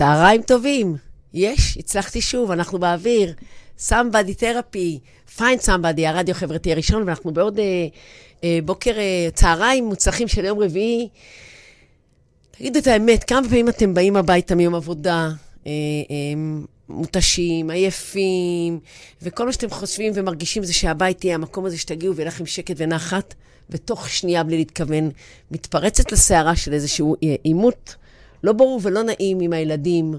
צהריים טובים. יש, הצלחתי שוב, אנחנו באוויר. Somebody therapy, find somebody, הרדיו החברתי הראשון, ואנחנו בעוד אה, אה, בוקר, אה, צהריים מוצלחים של יום רביעי. תגידו את האמת, כמה פעמים אתם באים הביתה מיום עבודה, אה, אה, מותשים, עייפים, וכל מה שאתם חושבים ומרגישים זה שהבית יהיה המקום הזה שתגיעו ויהיה לכם שקט ונחת, בתוך שנייה בלי להתכוון, מתפרצת לסערה של איזשהו אה, עימות לא ברור ולא נעים עם הילדים,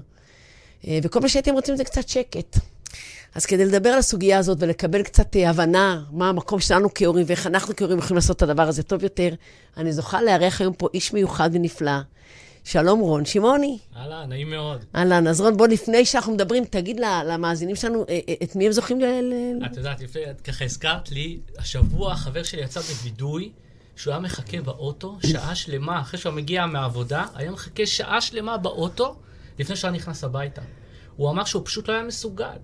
אה, וכל מה שהייתם רוצים זה קצת שקט. אז כדי לדבר על הסוגיה הזאת ולקבל קצת אה, הבנה מה המקום שלנו כהורים ואיך אנחנו כהורים יכולים לעשות את הדבר הזה טוב יותר, אני זוכה לארח היום פה איש מיוחד ונפלא. שלום רון שמעוני. אהלן, נעים מאוד. אהלן, אז רון, בוא לפני שאנחנו מדברים, תגיד למאזינים שלנו אה, את מי הם זוכים ל... את יודעת, יפה, את ככה הזכרת לי, השבוע חבר שלי יצא בווידוי, שהוא היה מחכה באוטו שעה שלמה, אחרי שהוא מגיע מהעבודה, היה מחכה שעה שלמה באוטו לפני שהוא נכנס הביתה. הוא אמר שהוא פשוט לא היה מסוגל.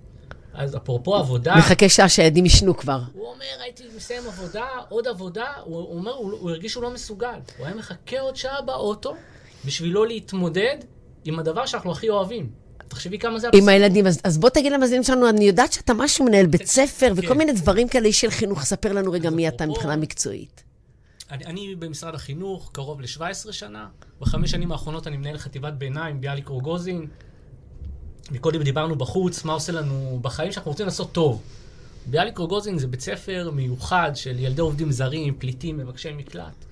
אז אפרופו עבודה... מחכה שעה שהילדים ישנו כבר. הוא אומר, הייתי מסיים עבודה, עוד עבודה, הוא אומר, הוא, הוא הרגיש שהוא לא מסוגל. הוא היה מחכה עוד שעה באוטו בשביל לא להתמודד עם הדבר שאנחנו הכי אוהבים. תחשבי כמה זה... עם הילדים. אז, אז בוא תגיד למאזינים שלנו, אני יודעת שאתה משהו מנהל בית ספר וכל כן. מיני דברים כאלה, של חינוך. ספר לנו רגע מי אתה מבחינה מקצועית. אני, אני במשרד החינוך קרוב ל-17 שנה. בחמש שנים האחרונות אני מנהל חטיבת ביניים ביאליק רוגוזין. מקודם דיברנו בחוץ, מה עושה לנו בחיים שאנחנו רוצים לעשות טוב. ביאליק רוגוזין זה בית ספר מיוחד של ילדי עובדים זרים, פליטים, מבקשי מקלט.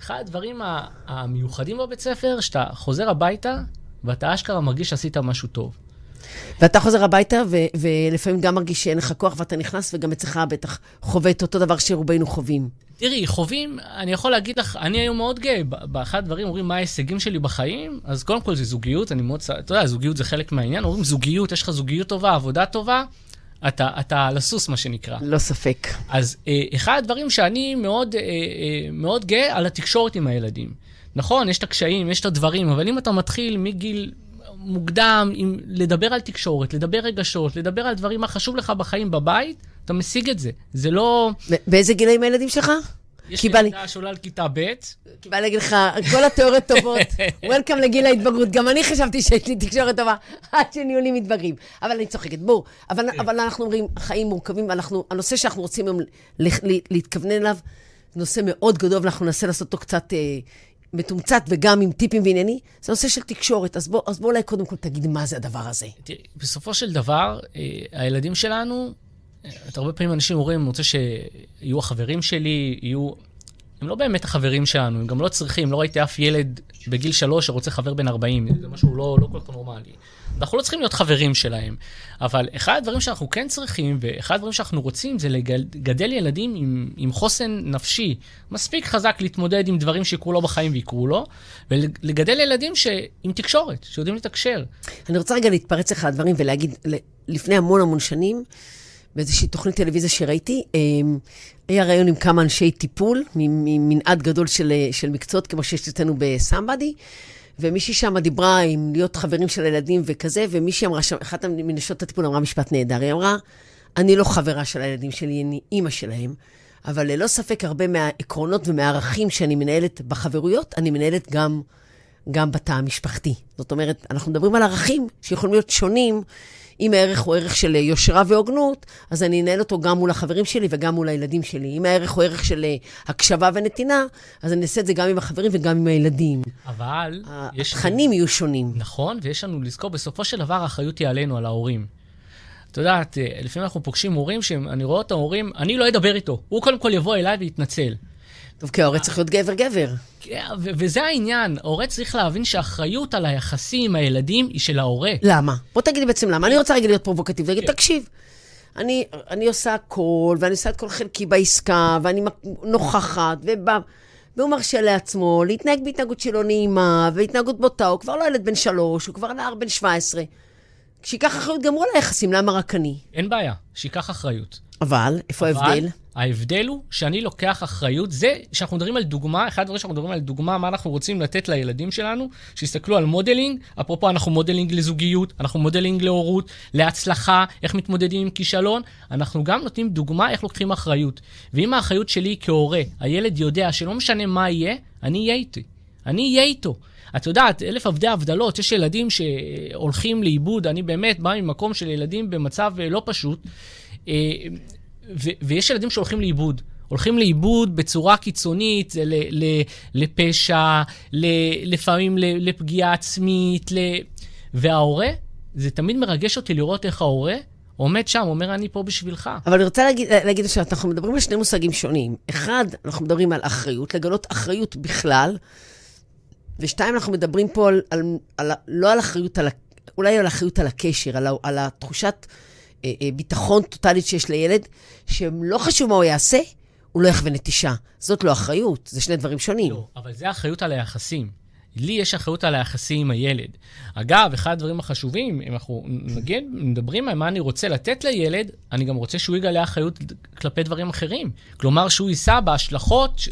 אחד הדברים המיוחדים בבית ספר, שאתה חוזר הביתה ואתה אשכרה מרגיש שעשית משהו טוב. ואתה חוזר הביתה, ו- ולפעמים גם מרגיש שאין לך כוח, ואתה נכנס, וגם אצלך בטח חווה את אותו דבר שרובנו חווים. תראי, חווים, אני יכול להגיד לך, אני היום מאוד גאה. באחד הדברים אומרים מה ההישגים שלי בחיים, אז קודם כל זה זוגיות, אני מאוד, אתה יודע, זוגיות זה חלק מהעניין. אומרים זוגיות, יש לך זוגיות טובה, עבודה טובה, אתה, אתה על הסוס, מה שנקרא. לא ספק. אז אה, אחד הדברים שאני מאוד, אה, אה, מאוד גאה על התקשורת עם הילדים. נכון, יש את הקשיים, יש את הדברים, אבל אם אתה מתחיל מגיל מוקדם עם לדבר על תקשורת, לדבר רגשות, לדבר על דברים מה חשוב לך בחיים בבית, אתה משיג את זה. זה לא... באיזה גילאים הילדים שלך? יש לי ילדה שעולה על כיתה ב'. בא להגיד לך, כל התיאוריות טובות, וולקאם לגיל ההתבגרות. גם אני חשבתי שיש לי תקשורת טובה עד שנהיו לי מתבגרים. אבל אני צוחקת, בואו. אבל, כן. אבל אנחנו אומרים, חיים מורכבים, ואנחנו, הנושא שאנחנו רוצים היום להתכוונן אליו, נושא מאוד גדול, ואנחנו ננסה לעשות אותו קצת אה, מתומצת וגם עם טיפים וענייני, זה נושא של תקשורת. אז בוא, אז בוא אולי קודם כל תגיד מה זה הדבר הזה. תראי, בסופו של דבר, אה, הילדים שלנו, הרבה פעמים אנשים אומרים, אני רוצה שיהיו החברים שלי, יהיו... הם לא באמת החברים שלנו, הם גם לא צריכים, לא ראיתי אף ילד בגיל שלוש שרוצה חבר בן 40, זה משהו לא, לא כל כך נורמלי. אנחנו לא צריכים להיות חברים שלהם, אבל אחד הדברים שאנחנו כן צריכים, ואחד הדברים שאנחנו רוצים, זה לגדל ילדים עם, עם חוסן נפשי מספיק חזק להתמודד עם דברים שיקרו לו בחיים ויקרו לו, ולגדל ילדים ש... עם תקשורת, שיודעים לתקשר. אני רוצה רגע להתפרץ לך לדברים ולהגיד, לפני המון המון שנים, באיזושהי תוכנית טלוויזיה שראיתי, אמ, היה רעיון עם כמה אנשי טיפול, ממנעד גדול של, של מקצועות, כמו שיש אצלנו בסמבדי, ומישהי שם דיברה עם להיות חברים של הילדים וכזה, ומישהי אמרה שם, אחת מנשות הטיפול אמרה משפט נהדר, היא אמרה, אני לא חברה של הילדים שלי, אני אימא שלהם, אבל ללא ספק הרבה מהעקרונות ומהערכים שאני מנהלת בחברויות, אני מנהלת גם, גם בתא המשפחתי. זאת אומרת, אנחנו מדברים על ערכים שיכולים להיות שונים. אם הערך הוא ערך של יושרה והוגנות, אז אני אנהל אותו גם מול החברים שלי וגם מול הילדים שלי. אם הערך הוא ערך של הקשבה ונתינה, אז אני אעשה את זה גם עם החברים וגם עם הילדים. אבל... התכנים יהיו שונים. נכון, ויש לנו לזכור, בסופו של דבר האחריות היא עלינו, על ההורים. את יודעת, לפעמים אנחנו פוגשים הורים שאני רואה את ההורים, אני לא אדבר איתו. הוא קודם כל יבוא אליי ויתנצל. טוב, כי ההורה צריך להיות גבר-גבר. כן, וזה העניין, ההורה צריך להבין שהאחריות על היחסים עם הילדים היא של ההורה. למה? בוא תגיד לי בעצם למה. אני רוצה רגע להיות פרובוקטיב, להגיד, כן. תקשיב, אני, אני עושה הכל, ואני עושה את כל חלקי בעסקה, ואני נוכחת, ובא... והוא מרשה לעצמו להתנהג בהתנהגות שלא נעימה, והתנהגות בוטה, הוא כבר לא ילד בן שלוש, הוא כבר נער בן שבע עשרה. שייקח אחריות גם הוא על היחסים, למה רק אני? אין בעיה, שייקח אחריות. אבל, איפה ההבדל? ההבדל הוא שאני לוקח אחריות, זה שאנחנו מדברים על דוגמה, אחד הדברים שאנחנו מדברים על דוגמה, מה אנחנו רוצים לתת לילדים שלנו, שיסתכלו על modeling, אפרופו אנחנו modeling לזוגיות, אנחנו modeling להורות, להצלחה, איך מתמודדים עם כישלון, אנחנו גם נותנים דוגמה איך לוקחים אחריות. ואם האחריות שלי כהורה, הילד יודע שלא משנה מה יהיה, אני אהיה איתי. אני אהיה איתו. את יודעת, אלף אלפי הבדלות, יש ילדים שהולכים לאיבוד, אני באמת בא ממקום של ילדים במצב אה, לא פשוט, אה, ו- ויש ילדים שהולכים לאיבוד. הולכים לאיבוד בצורה קיצונית, ל- ל- לפשע, ל- לפעמים לפגיעה עצמית, ל- וההורה, זה תמיד מרגש אותי לראות איך ההורה עומד שם, אומר, אני פה בשבילך. אבל אני רוצה להגיד, להגיד שאנחנו מדברים על שני מושגים שונים. אחד, אנחנו מדברים על אחריות, לגלות אחריות בכלל, ושתיים, אנחנו מדברים פה על, על, על, לא על אחריות, על, אולי על אחריות על הקשר, על, על התחושת ביטחון טוטאלית שיש לילד, שלא חשוב מה הוא יעשה, הוא לא יכווה נטישה. זאת לא אחריות, זה שני דברים שונים. לא, אבל זה אחריות על היחסים. לי יש אחריות על היחסים עם הילד. אגב, אחד הדברים החשובים, אם אנחנו נגיד, מדברים על מה אני רוצה לתת לילד, אני גם רוצה שהוא יגלה אחריות כלפי דברים אחרים. כלומר, שהוא יישא בהשלכות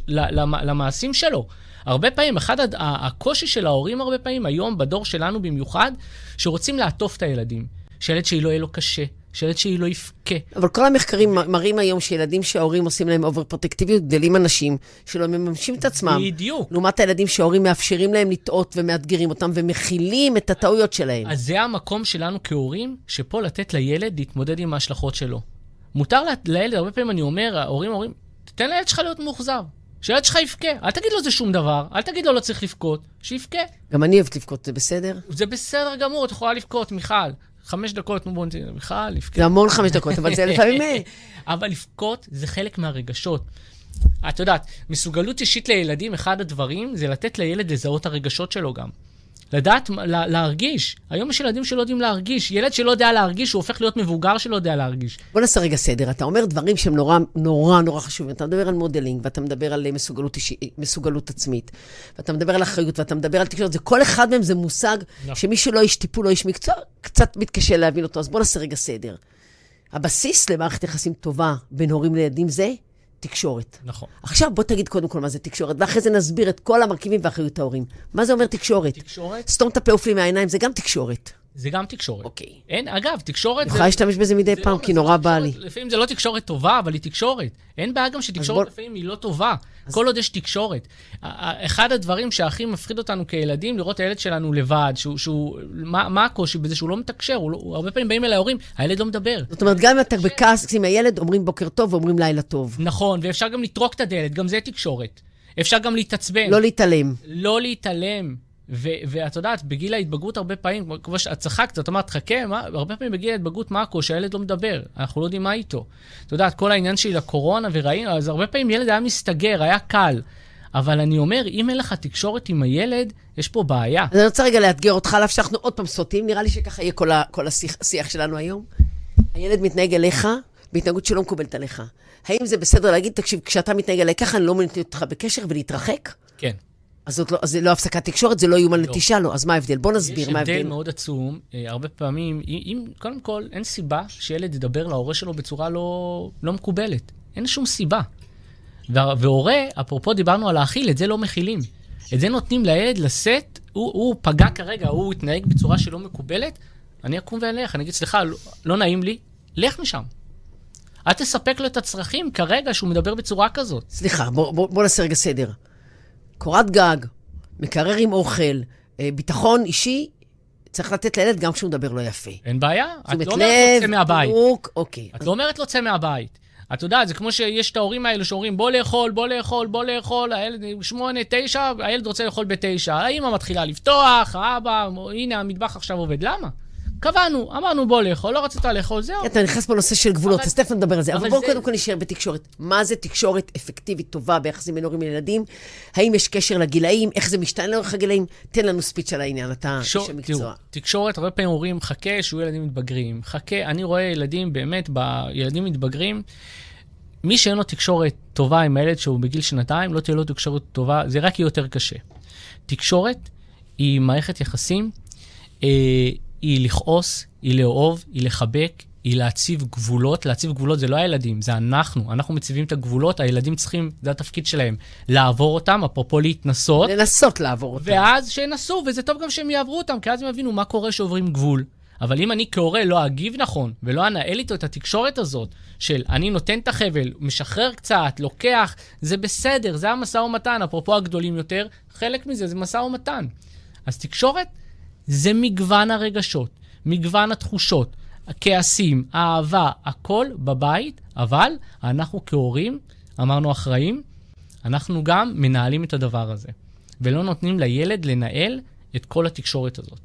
למעשים שלו. הרבה פעמים, אחד הקושי של ההורים הרבה פעמים, היום, בדור שלנו במיוחד, שרוצים לעטוף את הילדים. שילד שלי לא יהיה לו קשה, שילד שלי לא יבכה. אבל כל המחקרים מראים היום שילדים שההורים עושים להם אובר פרוטקטיביות, גדלים אנשים שלא מממשים את עצמם. בדיוק. לעומת הילדים שההורים מאפשרים להם לטעות ומאתגרים אותם ומכילים את הטעויות שלהם. אז זה המקום שלנו כהורים, שפה לתת לילד להתמודד עם ההשלכות שלו. מותר לילד, הרבה פעמים אני אומר, ההורים אומרים, תן לילד שלך להיות מאוכזב. שהילד שלך יבכה, אל תגיד לו זה שום דבר, אל תגיד לו לא צריך לבכות, שיבכה. גם אני אוהבת לבכות, זה בסדר? זה בסדר גמור, את יכולה לבכות, מיכל. חמש דקות, נו בואו נתן, מיכל, לבכות. זה המון חמש דקות, אבל זה לפעמים... אה. אבל לבכות זה חלק מהרגשות. את יודעת, מסוגלות אישית לילדים, אחד הדברים זה לתת לילד לזהות הרגשות שלו גם. לדעת, לה, להרגיש. היום יש ילדים שלא יודעים להרגיש. ילד שלא יודע להרגיש, הוא הופך להיות מבוגר שלא יודע להרגיש. בוא נעשה רגע סדר. אתה אומר דברים שהם נורא נורא נורא חשובים. אתה מדבר על modeling, ואתה מדבר על מסוגלות, אישי, מסוגלות עצמית, ואתה מדבר על אחריות, ואתה מדבר על תקשורת. כל אחד מהם זה מושג נכון. שמי שלא איש טיפול או איש מקצוע, קצת מתקשה להבין אותו. אז בוא נעשה רגע סדר. הבסיס למערכת יחסים טובה בין הורים לילדים זה תקשורת. נכון. עכשיו בוא תגיד קודם כל מה זה תקשורת, ואחרי זה נסביר את כל המרכיבים ואחריות ההורים. מה זה אומר תקשורת? תקשורת? סתום את הפה ופלי מהעיניים, זה גם תקשורת. זה גם תקשורת. אוקיי. אין, אגב, תקשורת... אני יכולה להשתמש בזה מדי פעם, לא, כי נורא לא בא לי. לפעמים זה לא תקשורת טובה, אבל היא תקשורת. אין בעיה גם שתקשורת בוא... לפעמים היא לא טובה, אז... כל עוד יש תקשורת. אחד הדברים שהכי מפחיד אותנו כילדים, לראות את הילד שלנו לבד, שהוא... שהוא מה, מה הקושי בזה? שהוא לא מתקשר, הוא לא, הרבה פעמים באים אל ההורים, הילד לא מדבר. זאת אומרת, גם אם אתה בכעס עם הילד, אומרים בוקר טוב ואומרים לילה טוב. נכון, ואפשר גם לטרוק את הדלת, גם זה תקשורת. אפשר גם להתעצבן. לא להתעלם. לא להתעלם. ואת יודעת, בגיל ההתבגרות הרבה פעמים, כמו שאת צחקת, את אמרת, חכה, מה, הרבה פעמים בגיל ההתבגרות, מה הקושי? הילד לא מדבר, אנחנו לא יודעים מה איתו. את יודעת, כל העניין שלי לקורונה וראינו, אז הרבה פעמים ילד היה מסתגר, היה קל. אבל אני אומר, אם אין לך תקשורת עם הילד, יש פה בעיה. אז אני רוצה רגע לאתגר אותך, על אף שאנחנו עוד פעם סוטים, נראה לי שככה יהיה כל, ה, כל השיח, השיח שלנו היום. הילד מתנהג אליך בהתנהגות שלא מקובלת עליך. האם זה בסדר להגיד, תקשיב, כשאתה מתנהג אליי ככה, אני לא מעוניין אותך בקשר ולהתרחק? כן. אז זאת לא, אז זה לא הפסקת תקשורת, זה לא איום על לא. נטישה, לא. אז מה ההבדל? בוא נסביר מה ההבדל. יש הבדל מאוד עצום. אה, הרבה פעמים, אם, קודם כל, אין סיבה שילד ידבר להורה שלו בצורה לא, לא מקובלת. אין שום סיבה. והורה, אפרופו דיברנו על להאכיל, את זה לא מכילים. את זה נותנים לילד לשאת, הוא, הוא פגע כרגע, הוא התנהג בצורה שלא מקובלת, אני אקום ואלך, אני אגיד, סליחה, לא, לא נעים לי, לך משם. אל תספק לו את הצרכים כרגע שהוא מדבר בצורה כזאת. סליחה, בוא, בוא, בוא נעשה רגע סדר. קורת גג, מקרר עם אוכל, אה, ביטחון אישי, צריך לתת לילד גם כשהוא מדבר לא יפה. אין בעיה, את לא אומרת לו צא מהבית. פירוק, אוקיי. את לא אומרת לו צא מהבית. את יודעת, זה כמו שיש את ההורים האלו שאומרים, בוא לאכול, בוא לאכול, בוא לאכול, הילד שמונה, תשע, הילד רוצה לאכול בתשע. האמא מתחילה לפתוח, האבא, הנה המטבח עכשיו עובד. למה? קבענו, אמרנו בוא לאכול, לא רצית לאכול, זהו. אתה נכנס פה לנושא של גבולות, אז תכף נדבר על זה. אבל בואו קודם כל נשאר בתקשורת. מה זה תקשורת אפקטיבית טובה ביחסים בין הורים לילדים? האם יש קשר לגילאים? איך זה משתנה לאורך הגילאים? תן לנו ספיץ' על העניין, אתה איש המקצוע. תקשורת, הרבה פעמים אומרים, חכה שיהיו ילדים מתבגרים. חכה, אני רואה ילדים, באמת, ילדים מתבגרים. מי שאין לו תקשורת טובה עם הילד שהוא בגיל שנתיים, לא תהיה לו תקשורת טובה, זה רק יהיה יותר קשה. תקשורת היא מערכת יחסים. אה, היא לכעוס, היא לאהוב, היא לחבק, היא להציב גבולות. להציב גבולות זה לא הילדים, זה אנחנו. אנחנו מציבים את הגבולות, הילדים צריכים, זה התפקיד שלהם, לעבור אותם, אפרופו להתנסות. לנסות לעבור אותם. ואז שינסו, וזה טוב גם שהם יעברו אותם, כי אז הם יבינו מה קורה שעוברים גבול. אבל אם אני כהורה לא אגיב נכון ולא אנהל איתו את התקשורת הזאת, של אני נותן את החבל, משחרר קצת, לוקח, זה בסדר, זה המשא ומתן, אפרופו הגדולים יותר, חלק מזה זה משא ומתן. אז תקשורת זה מגוון הרגשות, מגוון התחושות, הכעסים, האהבה, הכל בבית, אבל אנחנו כהורים, אמרנו אחראים, אנחנו גם מנהלים את הדבר הזה, ולא נותנים לילד לנהל את כל התקשורת הזאת.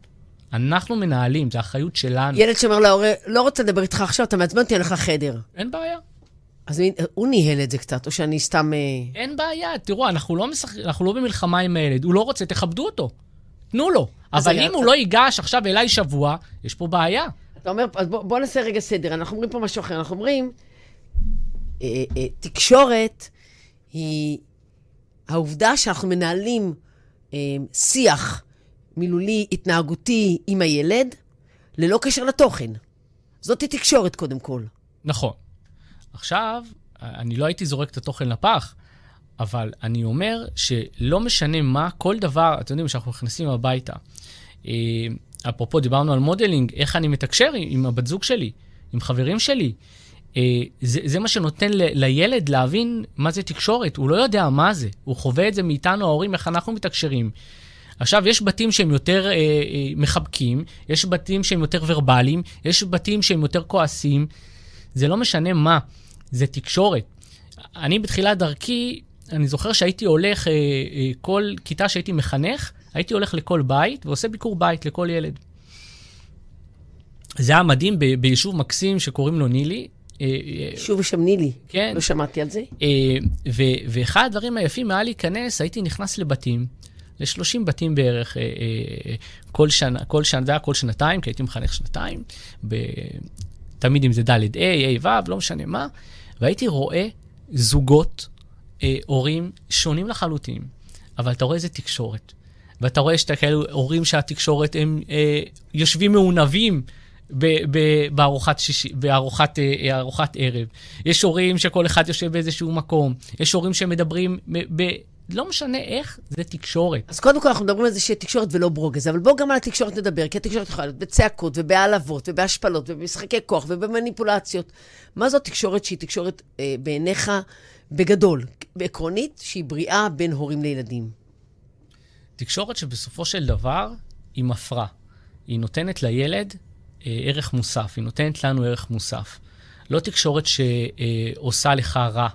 אנחנו מנהלים, זו אחריות שלנו. ילד שאומר להורה, לא רוצה לדבר איתך עכשיו, אתה מעצבן אותי, אני הולך לחדר. אין בעיה. אז הוא ניהל את זה קצת, או שאני סתם... אה, אין בעיה, תראו, אנחנו לא, משח... אנחנו לא במלחמה עם הילד, הוא לא רוצה, תכבדו אותו. תנו לו. אבל אם הוא לא ייגש עכשיו אליי שבוע, יש פה בעיה. אתה אומר, אז בוא, בוא נעשה רגע סדר, אנחנו אומרים פה משהו אחר, אנחנו אומרים, אה, אה, תקשורת היא העובדה שאנחנו מנהלים אה, שיח מילולי, התנהגותי עם הילד, ללא קשר לתוכן. זאתי תקשורת קודם כל. נכון. עכשיו, אני לא הייתי זורק את התוכן לפח, אבל אני אומר שלא משנה מה, כל דבר, אתם יודעים, כשאנחנו נכנסים הביתה, אה, אפרופו, דיברנו על modeling, איך אני מתקשר עם, עם הבת זוג שלי, עם חברים שלי. אה, זה, זה מה שנותן ל, לילד להבין מה זה תקשורת, הוא לא יודע מה זה, הוא חווה את זה מאיתנו ההורים, איך אנחנו מתקשרים. עכשיו, יש בתים שהם יותר אה, אה, מחבקים, יש בתים שהם יותר ורבליים, יש בתים שהם יותר כועסים. זה לא משנה מה, זה תקשורת. אני בתחילת דרכי, אני זוכר שהייתי הולך, אה, אה, כל כיתה שהייתי מחנך, הייתי הולך לכל בית ועושה ביקור בית לכל ילד. זה היה מדהים ב- ביישוב מקסים שקוראים לו נילי. אה, שוב שם נילי. כן. לא שמעתי על זה. ו- ואחד הדברים היפים היה להיכנס, הייתי נכנס לבתים, ל-30 בתים בערך, כל שנה, כל שנה, זה היה כל שנתיים, כי הייתי מחנך שנתיים, ב- תמיד אם זה ד' ה', ה', ו', לא משנה מה, והייתי רואה זוגות, אה, הורים שונים לחלוטין, אבל אתה רואה איזה תקשורת. ואתה רואה שאתה כאלו הורים שהתקשורת הם אה, יושבים מעונבים ב- ב- בארוחת, שישי, בארוחת אה, ארוחת ערב. יש הורים שכל אחד יושב באיזשהו מקום. יש הורים שמדברים, ב- ב- לא משנה איך, זה תקשורת. אז קודם כל אנחנו מדברים על זה שיהיה תקשורת ולא ברוגז, אבל בואו גם על התקשורת נדבר, כי התקשורת יכולה להיות בצעקות ובהעלבות ובהשפלות ובמשחקי כוח ובמניפולציות. מה זו תקשורת שהיא תקשורת אה, בעיניך בגדול, עקרונית, שהיא בריאה בין הורים לילדים? תקשורת שבסופו של דבר היא מפרה. היא נותנת לילד אה, ערך מוסף, היא נותנת לנו ערך מוסף. לא תקשורת שעושה לך רע.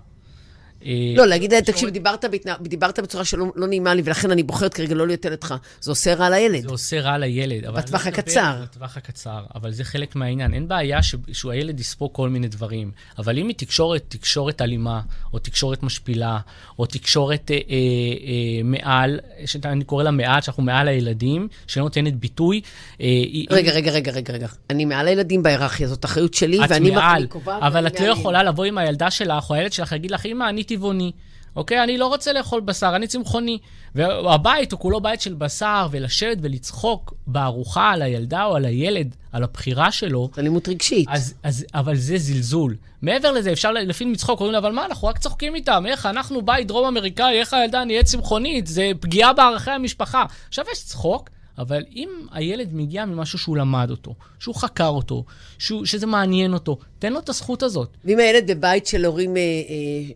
אה, לא, להגיד לילד, תקשיב, דיברת. דיברת בצורה שלא לא נעימה לי, ולכן אני בוחרת כרגע לא להיות ילד לך. זה עושה רע לילד. זה עושה רע לילד. בטווח הקצר. בטווח הקצר, אבל זה חלק מהעניין. אין בעיה ש- שהילד יספוג כל מיני דברים, אבל אם היא תקשורת, תקשורת אלימה, או תקשורת משפילה, או תקשורת אה, אה, אה, מעל, שאני קורא לה מעל, שאנחנו מעל הילדים, שלא נותנת ביטוי. אה, רגע, רגע, רגע, רגע, רגע. אני מעל הילדים בהיררכיה, זאת אחריות שלי, את ואני מעל, אני קובעת... אבל את לא. יכולה לבוא עם הילדה שלך, או הילד שלך, להגיד לך, אמא, אני טבעוני. אוקיי? אני לא רוצה לאכול בשר, אני צמחוני. והבית הוא כולו בית של בשר, ולשבת ולצחוק בארוחה על הילדה או על הילד, על הבחירה שלו, אלימות רגשית. אז, אז, אבל זה זלזול. מעבר לזה, אפשר לפעמים לצחוק, אומרים לה, אבל מה, אנחנו רק צוחקים איתם, איך אנחנו בית דרום אמריקאי, איך הילדה נהיית צמחונית, זה פגיעה בערכי המשפחה. עכשיו יש צחוק, אבל אם הילד מגיע ממשהו שהוא למד אותו, שהוא חקר אותו, שהוא, שזה מעניין אותו, תן לו את הזכות הזאת. ואם הילד בבית של הורים אה, אה,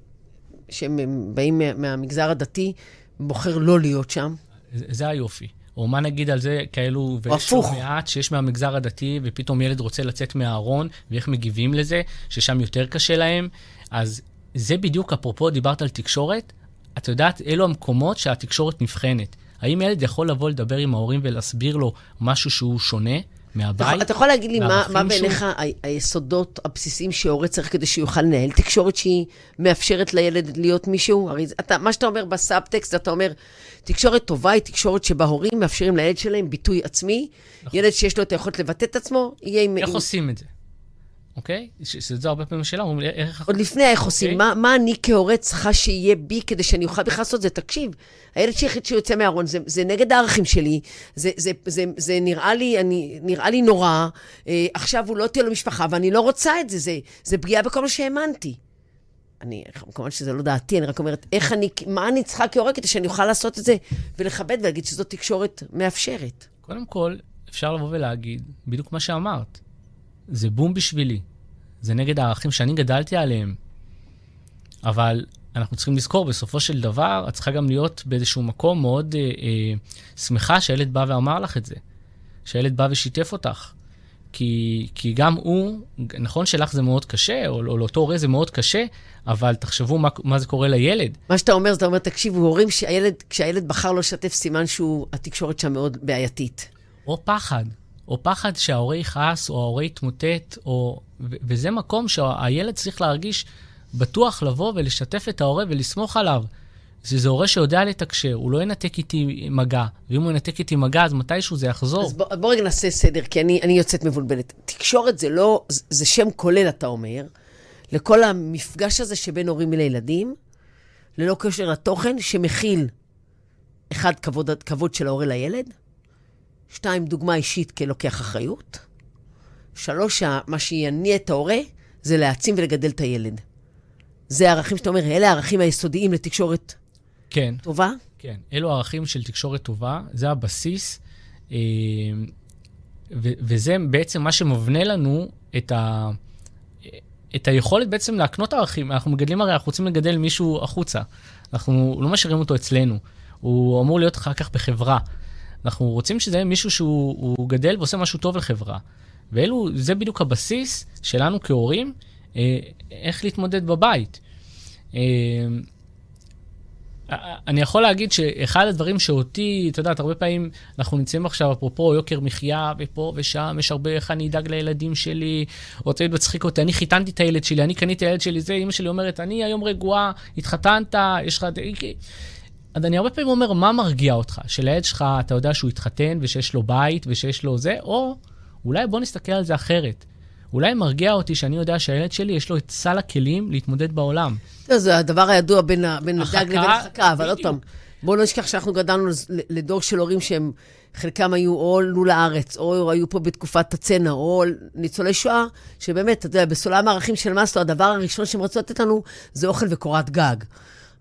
שהם הם באים מה- מהמגזר הדתי, בוחר לא להיות שם, זה, היופי. או מה נגיד על זה, כאלו, ויש. לא מעט שיש מהמגזר הדתי, ופתאום ילד רוצה לצאת מהארון, ואיך מגיבים לזה, ששם יותר קשה להם. אז זה בדיוק, אפרופו, דיברת על תקשורת, את יודעת, אלו המקומות שהתקשורת נבחנת. האם ילד יכול לבוא לדבר עם ההורים ולהסביר לו משהו שהוא שונה מהבית? אתה יכול להגיד לי מה, מה שהוא- בעיניך ה- היסודות הבסיסיים שהורה צריך כדי שיוכל לנהל תקשורת שהיא מאפשרת לילד להיות מישהו? הרי אתה, מה שאתה אומר בסאבטקסט, אתה אומר, תקשורת טובה היא תקשורת שבה הורים מאפשרים לילד שלהם ביטוי עצמי. ילד שיש לו את היכולת לבטא את עצמו, יהיה עם... איך עם- עושים את זה? אוקיי? שזה הרבה פעמים שאלה, אומרים, איך... עוד לפני איך עושים, אוקיי. מה, אני כהורה צריכה שיהיה בי כדי שאני אוכל בכלל לעשות את זה? תקשיב, הילד שהחליט שהוא יוצא מהארון, זה, נגד הערכים שלי, זה, נראה, לי, לי נורא, אה, עכשיו הוא לא תהיה לו משפחה, ואני לא רוצה את זה, זה, זה פגיעה בכל מה שהאמנתי. אני, כמובן שזה לא דעתי, אני רק אומרת, איך אני, מה אני צריכה כהורה כדי שאני אוכל לעשות את זה, ולכבד ולהגיד שזאת תקשורת מאפשרת. קודם כל, אפשר לבוא ולהגיד, בדיוק מה שאמרת, זה בום בשבילי. זה נגד הערכים שאני גדלתי עליהם. אבל אנחנו צריכים לזכור, בסופו של דבר, את צריכה גם להיות באיזשהו מקום מאוד אה, אה, שמחה שהילד בא ואמר לך את זה. שהילד בא ושיתף אותך. כי, כי גם הוא, נכון שלך זה מאוד קשה, או, או לאותו הורה זה מאוד קשה, אבל תחשבו מה, מה זה קורה לילד. מה שאתה אומר, אתה אומר, תקשיבו, הורים שהילד, כשהילד בחר לא לשתף, סימן שהתקשורת שם מאוד בעייתית. או פחד, או פחד שההורה יכעס, או ההורה יתמוטט, או... ו- וזה מקום שהילד צריך להרגיש בטוח לבוא ולשתף את ההורה ולסמוך עליו. שזה הורה שיודע לתקשר, הוא לא ינתק איתי מגע, ואם הוא ינתק איתי מגע, אז מתישהו זה יחזור. אז בוא, בוא רגע נעשה סדר, כי אני, אני יוצאת מבולבלת. תקשורת זה לא, זה שם כולל, אתה אומר, לכל המפגש הזה שבין הורים לילדים, ללא קשר לתוכן, שמכיל, אחד, כבוד, כבוד של ההורה לילד, שתיים, דוגמה אישית כלוקח אחריות, שלוש, מה שיניע את ההורה זה להעצים ולגדל את הילד. זה הערכים שאתה אומר, אלה הערכים היסודיים לתקשורת כן. טובה? כן, אלו ערכים של תקשורת טובה, זה הבסיס, אה, ו- וזה בעצם מה שמבנה לנו את, ה- את היכולת בעצם להקנות ערכים. אנחנו מגדלים, הרי אנחנו רוצים לגדל מישהו החוצה, אנחנו לא משאירים אותו אצלנו, הוא אמור להיות אחר כך בחברה. אנחנו רוצים שזה יהיה מישהו שהוא גדל ועושה משהו טוב לחברה. ואלו, זה בדיוק הבסיס שלנו כהורים, אה, איך להתמודד בבית. אה, אני יכול להגיד שאחד הדברים שאותי, את יודעת, הרבה פעמים אנחנו נמצאים עכשיו, אפרופו יוקר מחיה, ופה ושם, יש הרבה, איך אני אדאג לילדים שלי, או תמיד מצחיק אותי, אני חיתנתי את הילד שלי, אני קניתי את הילד שלי, זה, אמא שלי אומרת, אני היום רגועה, התחתנת, יש לך... אז אני הרבה פעמים אומר, מה מרגיע אותך? שלילד שלך, אתה יודע שהוא התחתן, ושיש לו בית, ושיש לו זה, או אולי בוא נסתכל על זה אחרת. אולי מרגיע אותי שאני יודע שהילד שלי, יש לו את סל הכלים להתמודד בעולם. זה הדבר הידוע בין הדג לבין החכה, אבל עוד פעם, בואו לא נשכח שאנחנו גדלנו לדור של הורים שהם, חלקם היו או עלו לארץ, או היו פה בתקופת הצנע, או ניצולי שואה, שבאמת, אתה יודע, בסולם הערכים של מאסטו, הדבר הראשון שהם רצו לתת לנו זה אוכל וקורת גג.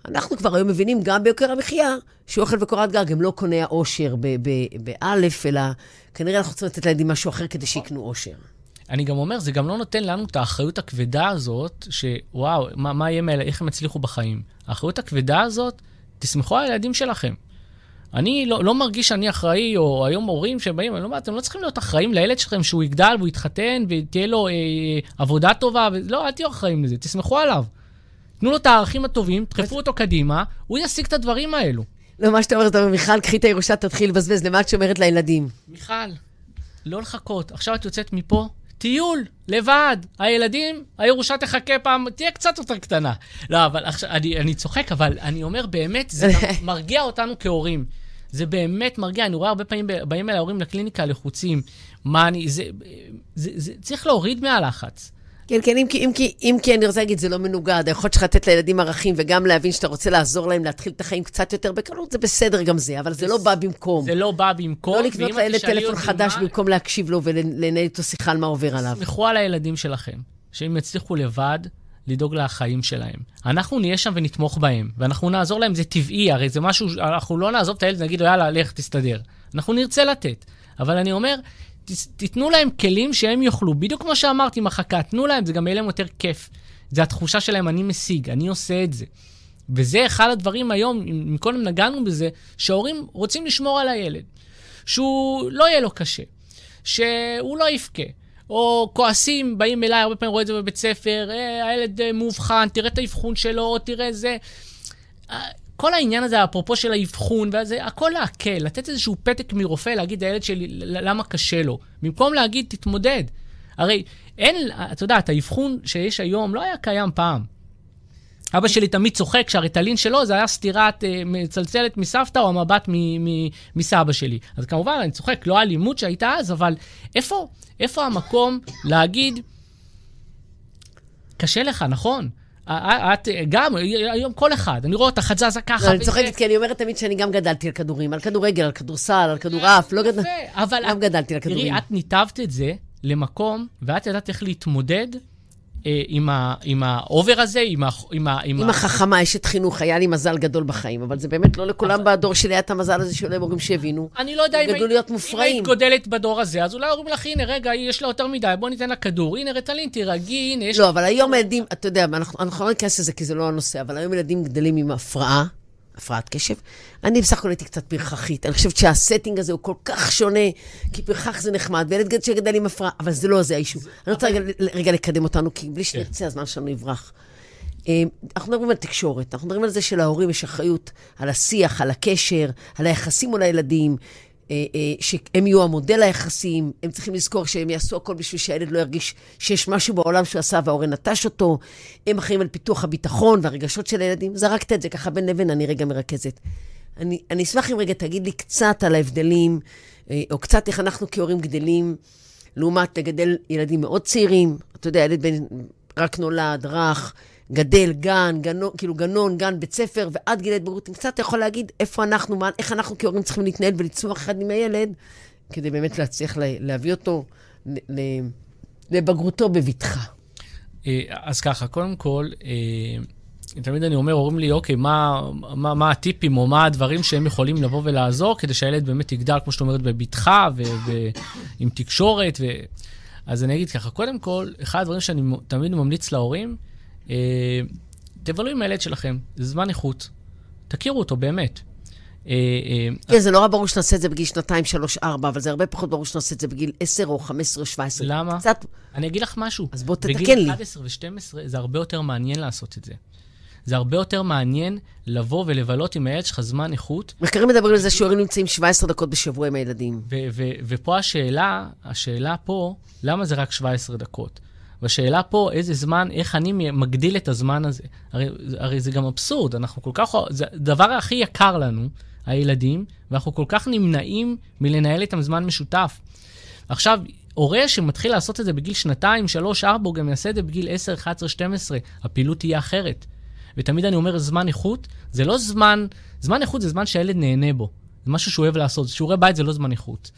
אנחנו כבר היום מבינים, גם ביוקר המחיה, שאוכל וקורת גג הם לא קוני האושר באלף, אלא כנראה אנחנו צריכים לתת לילדים משהו אחר כדי שיקנו אושר. אני גם אומר, זה גם לא נותן לנו את האחריות הכבדה הזאת, שוואו, מה, מה יהיה מאלה, איך הם יצליחו בחיים. האחריות הכבדה הזאת, תסמכו על הילדים שלכם. אני לא, לא מרגיש שאני אחראי, או היום הורים שבאים, אני לא אומר, אתם לא צריכים להיות אחראים לילד שלכם שהוא יגדל והוא יתחתן ותהיה לו אה, עבודה טובה, ו... לא, אל תהיו אחראים לזה, תסמכו עליו. תנו לו את הערכים הטובים, דחפו אותו קדימה, הוא ישיג את הדברים האלו. לא, מה שאתה אומר, אתה אומר, מיכל, קחי את הירושה, תתחיל לבזבז, למה את שומרת לילדים? מיכל, לא לחכות. עכשיו את יוצאת מפה, טיול, לבד. הילדים, הירושה תחכה פעם, תהיה קצת יותר קטנה. לא, אבל עכשיו, אני, אני צוחק, אבל אני אומר, באמת, זה מרגיע אותנו כהורים. זה באמת מרגיע. אני רואה הרבה פעמים, באים אל ההורים לקליניקה לחוצים. מה אני, זה, זה, זה, זה צריך להוריד מהלחץ. כן, כן, אם כי, אם כי, אם כי אני רוצה להגיד, זה לא מנוגד. היכולת שלך לתת לילדים ערכים וגם להבין שאתה רוצה לעזור להם להתחיל את החיים קצת יותר בקלות, זה בסדר גם זה, אבל זה לא בא במקום. זה לא בא במקום. לא לקנות לילד טלפון חדש מה... במקום להקשיב לו ולנהל איתו שיחה על מה עובר עליו. סמכו על הילדים שלכם, שהם יצליחו לבד לדאוג לחיים שלהם. אנחנו נהיה שם ונתמוך בהם, ואנחנו נעזור להם, זה טבעי, הרי זה משהו, אנחנו לא נעזוב את הילד ונגיד לו, יאללה, לך, תסתדר. אנחנו נרצה לתת. אבל אני אומר, תיתנו להם כלים שהם יוכלו, בדיוק כמו שאמרתי החכה, תנו להם, זה גם יהיה להם יותר כיף. זה התחושה שלהם, אני משיג, אני עושה את זה. וזה אחד הדברים היום, אם קודם נגענו בזה, שההורים רוצים לשמור על הילד. שהוא לא יהיה לו קשה, שהוא לא יבכה. או כועסים, באים אליי, הרבה פעמים רואה את זה בבית ספר, אה, הילד אה, מאובחן, תראה את האבחון שלו, תראה זה. כל העניין הזה, אפרופו של האבחון, וזה, הכל להקל, לתת איזשהו פתק מרופא, להגיד לילד שלי למה קשה לו. במקום להגיד, תתמודד. הרי אין, את יודעת, האבחון שיש היום לא היה קיים פעם. אבא שלי תמיד צוחק שהריטלין שלו זה היה סטירת אה, מצלצלת מסבתא או המבט מ- מ- מסבא שלי. אז כמובן, אני צוחק, לא האלימות שהייתה אז, אבל איפה, איפה המקום להגיד, קשה לך, נכון? את גם, היום כל אחד, אני רואה אותך, את זזה ככה. לא, אני צוחקת, כי אני אומרת תמיד שאני גם גדלתי על כדורים, על כדורגל, על כדורסל, על כדורעף, לא גדלתי, גם גדלתי על כדורים. תראי, את ניתבת את זה למקום, ואת ידעת איך להתמודד אה, עם, ה, עם האובר הזה, עם, ה, עם, ה, עם, עם ה... החכמה, אשת חינוך, היה לי מזל גדול בחיים, אבל זה באמת לא לכולם בדור שלי היה את המזל הזה שהיו להם הורים שהבינו. אני לא יודע אם גדלו להיות אם מופרעים. היית גודלת בדור הזה, אז אולי אומרים לך, הנה, רגע, יש לה יותר מדי, בוא ניתן לה כדור. הנה, רטלין, תירגעי, הנה, יש... לא, אבל היום ילדים, אתה יודע, אנחנו אנחנו לא ניכנס לזה כי זה לא הנושא, אבל היום ילדים גדלים עם הפרעה, הפרעת קשב. אני בסך הכל הייתי קצת פרחחית. אני חושבת שה setting הזה הוא כל כך שונה, כי פרחח זה נחמד, וילד גדל שגדל עם הפרעה, אבל זה לא זה ה issue. אני רוצה רגע, לקדם אותנו, כי בלי שנרצה, הזמן שלנו יברח. אה, אנחנו מדברים על תקשורת, אנחנו מדברים על זה שלהורים יש אחריות על השיח, על הקשר, על היחסים מול הילדים, שהם יהיו המודל היחסים, הם צריכים לזכור שהם יעשו הכל בשביל שהילד לא ירגיש שיש משהו בעולם שהוא עשה וההורה נטש אותו, הם אחראים על פיתוח הביטחון והרגשות של הילדים. זרקת את זה ככה בין לבין, אני רגע מרכזת. אני, אני אשמח אם רגע תגיד לי קצת על ההבדלים, אה, או קצת איך אנחנו כהורים גדלים, לעומת לגדל ילדים מאוד צעירים. אתה יודע, ילד בן רק נולד, רך, גדל, גן, גנון, כאילו גנון, גן, בית ספר, ועד גיל ההתבגרות. אם קצת אתה יכול להגיד איפה אנחנו, מה, איך אנחנו כהורים צריכים להתנהל ולצמוח אחד עם הילד, כדי באמת להצליח לה, להביא אותו לבגרותו בבטחה. אה, אז ככה, קודם כל, אה, תמיד אני אומר, אומרים לי, אוקיי, מה, מה, מה הטיפים או מה הדברים שהם יכולים לבוא ולעזור כדי שהילד באמת יגדל, כמו שאת אומרת, בבטחה ועם תקשורת. ו... אז אני אגיד ככה, קודם כל, אחד הדברים שאני תמיד ממליץ להורים, תבלו עם הילד שלכם, זה זמן איכות, תכירו אותו באמת. אה, אה, כן, זה נורא ברור שנעשה את זה בגיל שנתיים, שלוש, ארבע, אבל זה הרבה פחות ברור שנעשה את זה בגיל עשר או חמש עשרה שבע עשרה. למה? קצת, אני אגיד לך משהו. אז בוא תתקן בגיל לי. 11 ו-12 זה הרבה יותר מעניין לעשות את זה. זה הרבה יותר מעניין לבוא ולבלות עם הילד שלך זמן איכות, מחקרים מדברים על זה שהורים נמצאים 17 דקות בשבוע עם הילדים. ופה השאלה, השאלה פה, למה זה רק 17 דקות? והשאלה פה, איזה זמן, איך אני מגדיל את הזמן הזה? הרי, הרי זה גם אבסורד, אנחנו כל כך, זה הדבר הכי יקר לנו, הילדים, ואנחנו כל כך נמנעים מלנהל איתם זמן משותף. עכשיו, הורה שמתחיל לעשות את זה בגיל שנתיים, שלוש, ארבע, הוא גם יעשה את זה בגיל 10, 11, 12, הפעילות תהיה אחרת. ותמיד אני אומר, זמן איכות, זה לא זמן, זמן איכות זה זמן שהילד נהנה בו. זה משהו שהוא אוהב לעשות. שיעורי בית זה לא זמן איכות.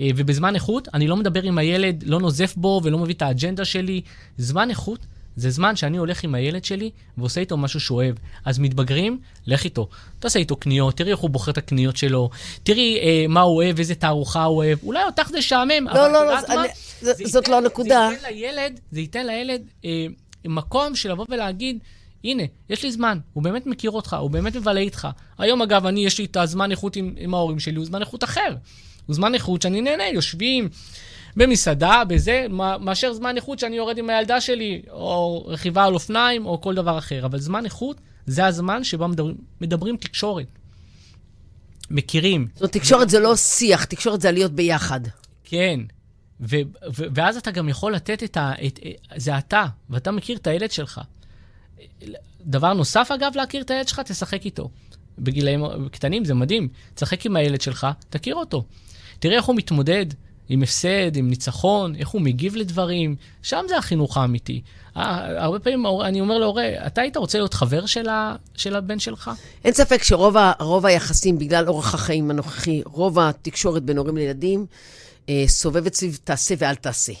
אה, ובזמן איכות, אני לא מדבר עם הילד, לא נוזף בו ולא מביא את האג'נדה שלי. זמן איכות זה זמן שאני הולך עם הילד שלי ועושה איתו משהו שהוא אוהב. אז מתבגרים, לך איתו. תעשה איתו קניות, תראי איך הוא בוחר את הקניות שלו, תראי אה, מה הוא אוהב, איזה תערוכה הוא אוהב. אולי אותך זה שעמם, אבל לא, את לא, לא, מה? אני- זה זאת ייתן- לא הנקודה. זה ייתן לילד, זה ייתן לילד אה, מקום של לבוא ולהגיד, הנה, יש לי זמן, הוא באמת מכיר אותך, הוא באמת מבלה איתך. היום, אגב, אני, יש לי את הזמן איכות עם, עם ההורים שלי, הוא זמן איכות אחר. הוא זמן איכות שאני נהנה, יושבים במסעדה, בזה, מאשר זמן איכות שאני יורד עם הילדה שלי, או רכיבה על אופניים, או כל דבר אחר. אבל זמן איכות זה הזמן שבו מדברים, מדברים תקשורת. מכירים, זאת אומרת, תקשורת זה לא שיח, תקשורת זה להיות ביחד. כן. ו- ו- ואז אתה גם יכול לתת את ה... את, זה אתה, ואתה מכיר את הילד שלך. דבר נוסף, אגב, להכיר את הילד שלך, תשחק איתו. בגילאים קטנים זה מדהים. תשחק עם הילד שלך, תכיר אותו. תראה איך הוא מתמודד עם הפסד, עם ניצחון, איך הוא מגיב לדברים. שם זה החינוך האמיתי. אה, הרבה פעמים אני אומר להורה, אתה היית רוצה להיות חבר של, ה- של הבן שלך? אין ספק שרוב ה- היחסים, בגלל אורח החיים הנוכחי, רוב התקשורת בין הורים לילדים, אה, סובבת סביב תעשה ואל תעשה.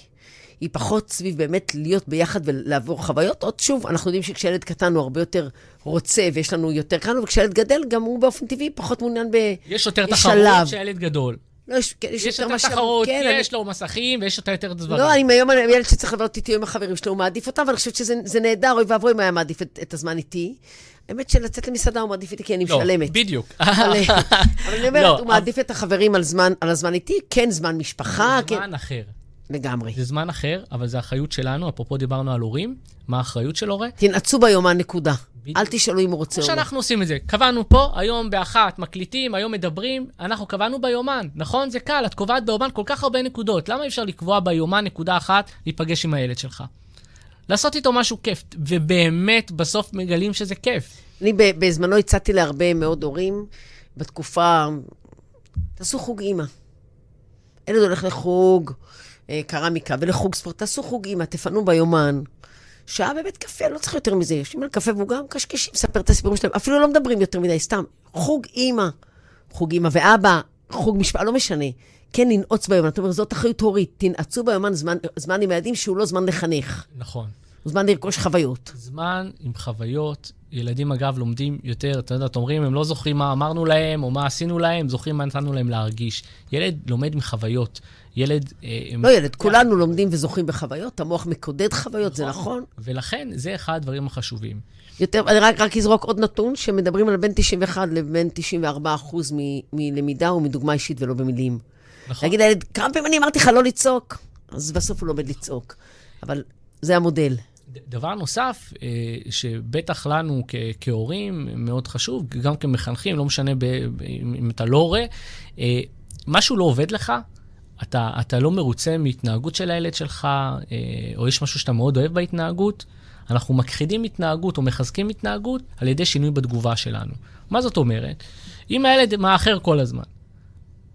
היא פחות סביב באמת להיות ביחד ולעבור חוויות. עוד שוב, אנחנו יודעים שכשילד קטן הוא הרבה יותר רוצה ויש לנו יותר קל, וכשילד גדל, גם הוא באופן טבעי פחות מעוניין ב... יש יותר תחרות שלב. שהילד גדול. לא, יש, כן, יש יותר משאב- תחרות, כן, כי אני- יש לו מסכים ויש יותר יותר דברים. לא, אני היום ילד שצריך לבלות איתי עם החברים שלו, הוא מעדיף אותם, ואני חושבת שזה זה נהדר, אוי ואבוי אם היה מעדיף את, את הזמן איתי. האמת שלצאת למסעדה הוא מעדיף איתי כי אני לא, משלמת. בדיוק. אבל אני אומרת, לא, הוא מעדיף את החברים על זמן, הזמן איתי, כן זמן משפחה, זה כן, זמן אחר. לגמרי. זה זמן אחר, אבל זה אחריות שלנו, אפרופו דיברנו על הורים, מה האחריות של הורה? תנעצו ביומן, נקודה. בדיוק. אל תשאלו אם הוא רוצה כמו או לא. שאנחנו עושים את זה. קבענו פה, היום באחת מקליטים, היום מדברים, אנחנו קבענו ביומן, נכון? זה קל, את קובעת ביומן כל כך הרבה נקודות. למה אי אפשר לקבוע ביומן נקודה אחת, להיפגש עם הילד שלך? לעשות איתו משהו כיף, ובאמת בסוף מגלים שזה כיף. אני בזמנו הצעתי להרבה מאוד הורים, בתקופה, תעשו חוג אימא. ילד הולך לחוג קרמיקה ולחוג ספורט, תעשו חוג אימא, תפנו ביומן. שעה בבית קפה, לא צריך יותר מזה. יושבים על קפה והוא גם קשקשים, מספר את הסיפורים שלהם. אפילו לא מדברים יותר מדי, סתם. חוג אימא. חוג אימא ואבא, חוג משפחה, לא משנה. כן, לנעוץ ביומן. אתה אומר, זאת אחריות הורית. תנעצו ביומן זמן, זמן עם הילדים שהוא לא זמן לחנך. נכון. זמן לרכוש חוויות. זמן עם חוויות. ילדים, אגב, לומדים יותר, אתה יודע, אתם אומרים, הם לא זוכרים מה אמרנו להם או מה עשינו להם, זוכרים מה נתנו להם להרגיש. ילד לומד מחוויות. ילד... אה, לא ילד, כולנו לומדים וזוכים בחוויות, המוח מקודד חוויות, זה נכון. נכון? ולכן, זה אחד הדברים החשובים. יותר, אני רק, רק אזרוק עוד נתון, שמדברים על בין 91 לבין 94 אחוז מלמידה ומדוגמה אישית ולא במילים. נכון. להגיד לילד, כמה פעמים אני אמרתי לך לא לצעוק? אז בסוף הוא לומד לצעוק. אבל זה המודל. דבר נוסף, אה, שבטח לנו כהורים מאוד חשוב, גם כמחנכים, לא משנה אם אתה לא הורה, אה, משהו לא עובד לך, אתה, אתה לא מרוצה מהתנהגות של הילד שלך, אה, או יש משהו שאתה מאוד אוהב בהתנהגות, אנחנו מכחידים התנהגות או מחזקים התנהגות על ידי שינוי בתגובה שלנו. מה זאת אומרת? אם הילד מאחר כל הזמן,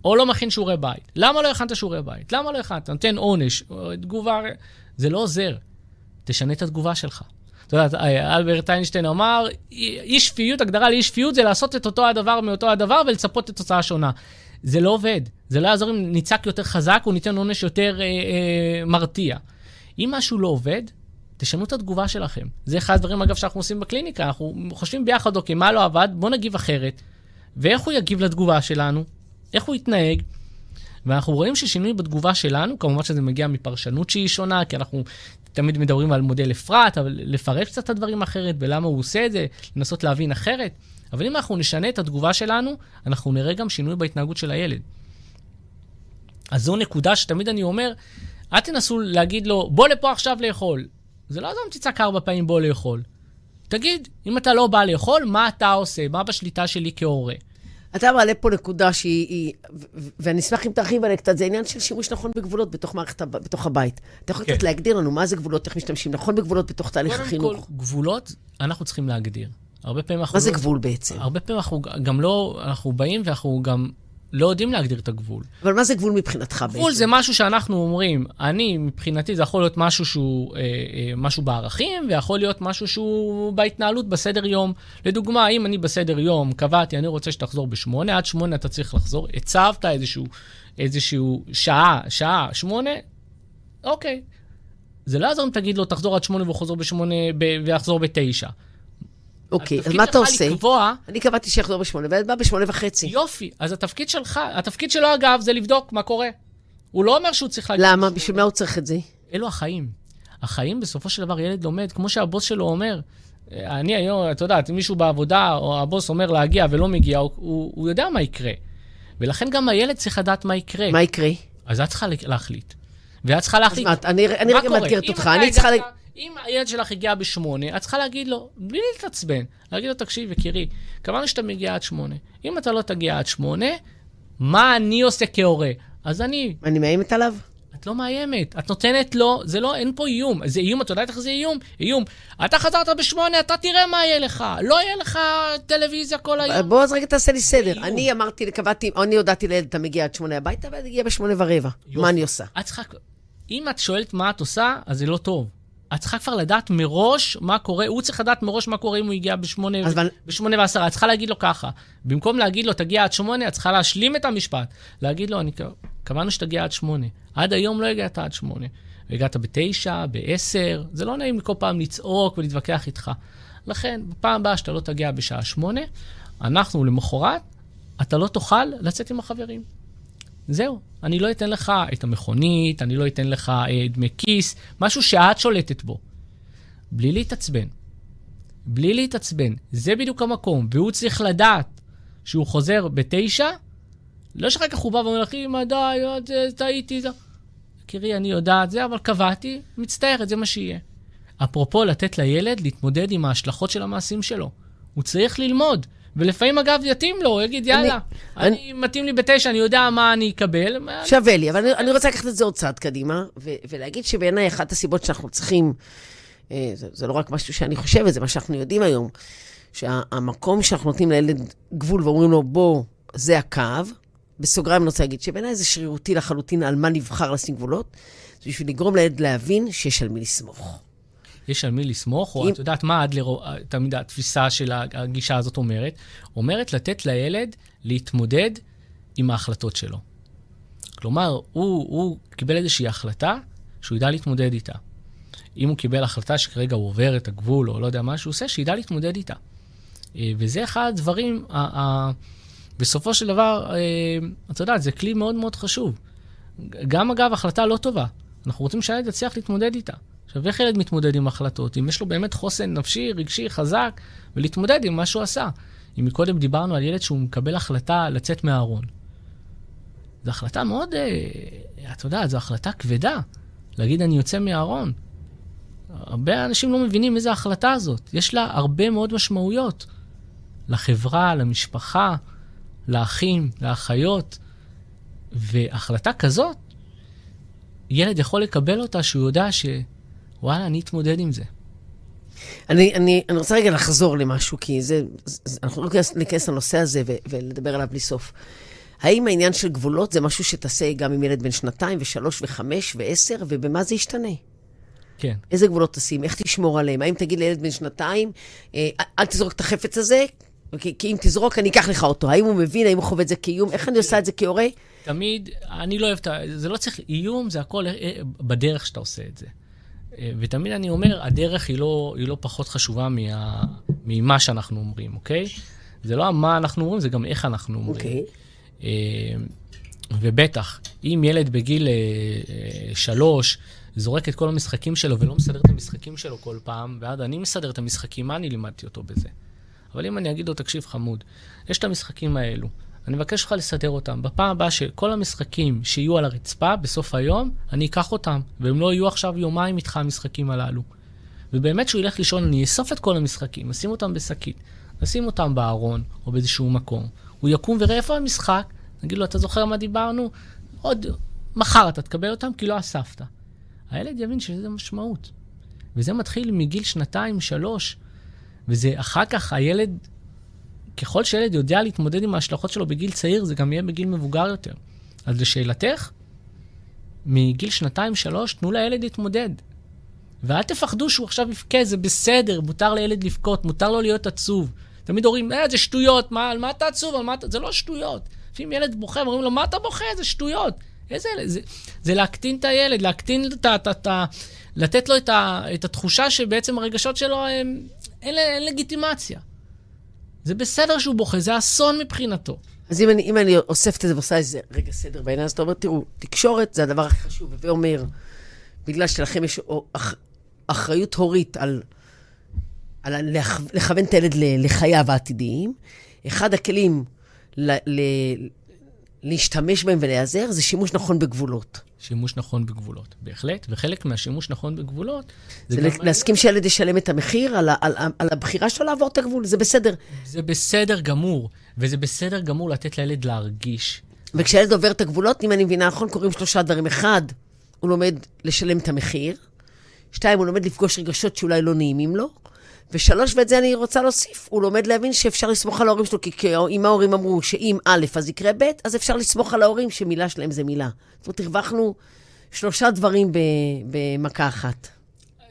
או לא מכין שיעורי בית, למה לא הכנת שיעורי בית? למה לא הכנת? נותן עונש, תגובה, זה לא עוזר. תשנה את התגובה שלך. אתה יודע, אלברט איינשטיין אמר, אי שפיות, הגדרה לאי שפיות זה לעשות את אותו הדבר מאותו הדבר ולצפות לתוצאה שונה. זה לא עובד. זה לא יעזור אם נצעק יותר חזק או ניתן עונש יותר אה, אה, מרתיע. אם משהו לא עובד, תשנו את התגובה שלכם. זה אחד הדברים, אגב, שאנחנו עושים בקליניקה. אנחנו חושבים ביחד, אוקיי, מה לא עבד? בואו נגיב אחרת. ואיך הוא יגיב לתגובה שלנו? איך הוא יתנהג? ואנחנו רואים ששינוי בתגובה שלנו, כמובן שזה מגיע מפרשנות שהיא שונה, כי אנחנו תמיד מדברים על מודל אפרת, אבל לפרש קצת את הדברים אחרת, ולמה הוא עושה את זה, לנסות להבין אחרת. אבל אם אנחנו נשנה את התגובה שלנו, אנחנו נראה גם שינוי בהתנהגות של הילד. אז זו נקודה שתמיד אני אומר, אל תנסו להגיד לו, בוא לפה עכשיו לאכול. זה לא אם תצעק ארבע פעמים בוא לאכול. תגיד, אם אתה לא בא לאכול, מה אתה עושה? מה בשליטה שלי כהורה? אתה מעלה פה נקודה שהיא, ואני אשמח אם תרחיב עליה קצת, זה עניין של שימוש נכון בגבולות בתוך מערכת, בתוך הבית. אתה יכול קצת כן. להגדיר לנו מה זה גבולות, איך משתמשים נכון בגבולות בתוך תהליך החינוך. קודם כל, גבולות אנחנו צריכים להגדיר. הרבה פעמים אנחנו... מה זה לא, גבול בעצם? הרבה פעמים אנחנו גם לא, אנחנו באים ואנחנו גם לא יודעים להגדיר את הגבול. אבל מה זה גבול מבחינתך בעצם? גבול זה משהו שאנחנו אומרים, אני, מבחינתי זה יכול להיות משהו שהוא, אה, אה, משהו בערכים, ויכול להיות משהו שהוא בהתנהלות, בסדר יום. לדוגמה, אם אני בסדר יום קבעתי, אני רוצה שתחזור בשמונה, עד שמונה אתה צריך לחזור, הצבת איזשהו, איזשהו שעה, שעה, שמונה, אוקיי. זה לא יעזור אם תגיד לו, תחזור עד שמונה והוא חוזר בשמונה, ויחזור בתשע. אוקיי, אז מה אתה עושה? לקבוע... אני קבעתי שיחזור בשמונה, והילד בא בשמונה וחצי. יופי, אז התפקיד שלך, התפקיד שלו, אגב, זה לבדוק מה קורה. הוא לא אומר שהוא צריך להגיד... למה? בשביל מה הוא צריך את זה? אלו החיים. החיים, בסופו של דבר, ילד לומד, כמו שהבוס שלו אומר. אני היום, אתה יודע, אם מישהו בעבודה, או הבוס אומר להגיע ולא מגיע, הוא, הוא, הוא יודע מה יקרה. ולכן גם הילד צריך לדעת מה יקרה. מה יקרה? אז את צריכה להחליט. ואת צריכה להחליט. אז מה, אני, אני רגע מאתגרת אותך, אני צריכה... אם הילד שלך הגיע בשמונה, את צריכה להגיד לו, בלי להתעצבן, להגיד לו, תקשיב, יקירי, קבענו שאתה מגיע עד שמונה. אם אתה לא תגיע עד שמונה, מה אני עושה כהורה? אז אני... אני מאיימת עליו? את לא מאיימת, את נותנת לו, זה לא, אין פה איום. זה איום, את יודעת איך זה איום? איום. אתה חזרת בשמונה, אתה תראה מה יהיה לך. לא יהיה לך טלוויזיה כל היום. בוא אז רגע תעשה לי סדר. איום. אני אמרתי, קבעתי, אני הודעתי לילד, אתה מגיע עד שמונה הביתה, והילד הגיע בשמונה ורבע. מה אני עושה? את צריכה... אם את שואלת מה את עושה, אז זה לא טוב. את צריכה כבר לדעת מראש מה קורה, הוא צריך לדעת מראש מה קורה אם הוא הגיע בשמונה, אבל... בשמונה ועשרה. את צריכה להגיד לו ככה. במקום להגיד לו, תגיע עד שמונה, את צריכה להשלים את המשפט. להגיד לו, אני קבענו שתגיע עד שמונה. עד היום לא הגעת עד שמונה. הגעת בתשע, בעשר, זה לא נעים כל פעם לצעוק ולהתווכח איתך. לכן, בפעם הבאה שאתה לא תגיע בשעה שמונה, אנחנו למחרת, אתה לא תוכל לצאת עם החברים. זהו, אני לא אתן לך את המכונית, אני לא אתן לך אה, דמי כיס, משהו שאת שולטת בו. בלי להתעצבן. בלי להתעצבן. זה בדיוק המקום, והוא צריך לדעת שהוא חוזר בתשע, לא שאחר כך הוא בא ואומר לך, אמא, די, טעיתי, זה... יקירי, אני יודעת זה, אבל קבעתי, מצטערת, זה מה שיהיה. אפרופו לתת לילד להתמודד עם ההשלכות של המעשים שלו. הוא צריך ללמוד. ולפעמים, אגב, יתאים לו, הוא יגיד, יאללה, אני, אני, אני מתאים לי בתשע, אני יודע מה אני אקבל. שווה לי, אבל אני, אני רוצה לקחת את זה עוד צעד קדימה, ו- ולהגיד שבעיניי אחת הסיבות שאנחנו צריכים, אה, זה, זה לא רק משהו שאני חושבת, זה מה שאנחנו יודעים היום, שהמקום שאנחנו נותנים לילד גבול ואומרים לו, בוא, זה הקו, בסוגריים אני רוצה להגיד שבעיניי זה שרירותי לחלוטין על מה נבחר לשים גבולות, זה בשביל לגרום לילד להבין שיש על מי לסמוך. יש על מי לסמוך, או אם... את יודעת מה אדלר, תמיד התפיסה של הגישה הזאת אומרת? אומרת לתת לילד להתמודד עם ההחלטות שלו. כלומר, הוא, הוא קיבל איזושהי החלטה שהוא ידע להתמודד איתה. אם הוא קיבל החלטה שכרגע הוא עובר את הגבול, או לא יודע מה שהוא עושה, שידע להתמודד איתה. אה, וזה אחד הדברים, ה- ה- בסופו של דבר, אה, אתה יודע, זה כלי מאוד מאוד חשוב. גם אגב, החלטה לא טובה. אנחנו רוצים שהילד יצליח להתמודד איתה. עכשיו, איך ילד מתמודד עם החלטות? אם יש לו באמת חוסן נפשי, רגשי, חזק, ולהתמודד עם מה שהוא עשה. אם מקודם דיברנו על ילד שהוא מקבל החלטה לצאת מהארון. זו החלטה מאוד, אה, אתה יודע, זו החלטה כבדה. להגיד, אני יוצא מהארון. הרבה אנשים לא מבינים איזה החלטה הזאת. יש לה הרבה מאוד משמעויות. לחברה, למשפחה, לאחים, לאחיות. והחלטה כזאת, ילד יכול לקבל אותה שהוא יודע שוואלה, אני אתמודד עם זה. אני, אני, אני רוצה רגע לחזור למשהו, כי זה, זה אנחנו לא ניכנס- לנושא הזה ו, ולדבר עליו בלי סוף. האם העניין של גבולות זה משהו שתעשה גם עם ילד בן שנתיים ושלוש וחמש ועשר, ובמה זה ישתנה? כן. איזה גבולות תשים? איך תשמור עליהם? האם תגיד לילד בן שנתיים, אה, אל תזרוק את החפץ הזה, כי, כי אם תזרוק, אני אקח לך אותו. האם הוא מבין, האם הוא חווה את זה כאיום? איך אני עושה את זה כהורה? תמיד, אני לא אוהב את ה... זה לא צריך איום, זה הכל אה, בדרך שאתה עושה את זה. אה, ותמיד אני אומר, הדרך היא לא, היא לא פחות חשובה מה, ממה שאנחנו אומרים, אוקיי? זה לא מה אנחנו אומרים, זה גם איך אנחנו אומרים. אוקיי. אה, ובטח, אם ילד בגיל אה, שלוש זורק את כל המשחקים שלו ולא מסדר את המשחקים שלו כל פעם, ועד אני מסדר את המשחקים, מה אני לימדתי אותו בזה? אבל אם אני אגיד לו, תקשיב חמוד, יש את המשחקים האלו, אני מבקש ממך לסדר אותם. בפעם הבאה שכל המשחקים שיהיו על הרצפה בסוף היום, אני אקח אותם, והם לא יהיו עכשיו יומיים איתך המשחקים הללו. ובאמת שהוא ילך לישון, אני אאסוף את כל המשחקים, אשים אותם בשקית, אשים אותם בארון או באיזשהו מקום. הוא יקום ויראה איפה המשחק, נגיד לו, אתה זוכר מה דיברנו? עוד מחר אתה תקבל אותם כי לא אספת. הילד יבין שזה משמעות. וזה מתחיל מגיל שנתיים, שלוש, וזה אחר כך הילד, ככל שילד יודע להתמודד עם ההשלכות שלו בגיל צעיר, זה גם יהיה בגיל מבוגר יותר. אז לשאלתך, מגיל שנתיים, שלוש, תנו לילד להתמודד. ואל תפחדו שהוא עכשיו יבכה, זה בסדר, מותר לילד לבכות, מותר לו להיות עצוב. תמיד אומרים, אה, זה שטויות, מה, על מה אתה עצוב? על מה אתה... זה לא שטויות. לפעמים ילד בוכה, אומרים לו, מה אתה בוכה? זה שטויות. איזה... זה, זה להקטין את הילד, להקטין את ה... את את לתת לו את, ה, את התחושה שבעצם הרגשות שלו, הם, אין, אין לגיטימציה. זה בסדר שהוא בוכה, זה אסון מבחינתו. אז אם אני, אם אני אוספת את זה ועושה איזה רגע סדר בעיניים, אז אתה אומר, תראו, תקשורת זה הדבר הכי חשוב. הווה אומר, בגלל שלכם יש אח, אחריות הורית על, על לכ- לכוון את הילד לחייו העתידיים, אחד הכלים ל, ל, להשתמש בהם ולהיעזר זה שימוש נכון בגבולות. שימוש נכון בגבולות, בהחלט, וחלק מהשימוש נכון בגבולות זה גם להסכים שהילד ישלם את המחיר על, על, ה- על הבחירה שלו לעבור את הגבול, זה בסדר. זה בסדר גמור, וזה בסדר גמור לתת לילד להרגיש. וכשהילד עובר את הגבולות, אם אני מבינה נכון, קורים שלושה דברים. אחד, הוא לומד לשלם את המחיר. שתיים, הוא לומד לפגוש רגשות שאולי לא נעימים לו. ושלוש, ואת זה אני רוצה להוסיף, הוא לומד להבין שאפשר לסמוך על ההורים שלו, כי אם ההורים אמרו שאם א', אז יקרה ב', אז אפשר לסמוך על ההורים שמילה שלהם זה מילה. זאת אומרת, הרווחנו שלושה דברים במכה אחת.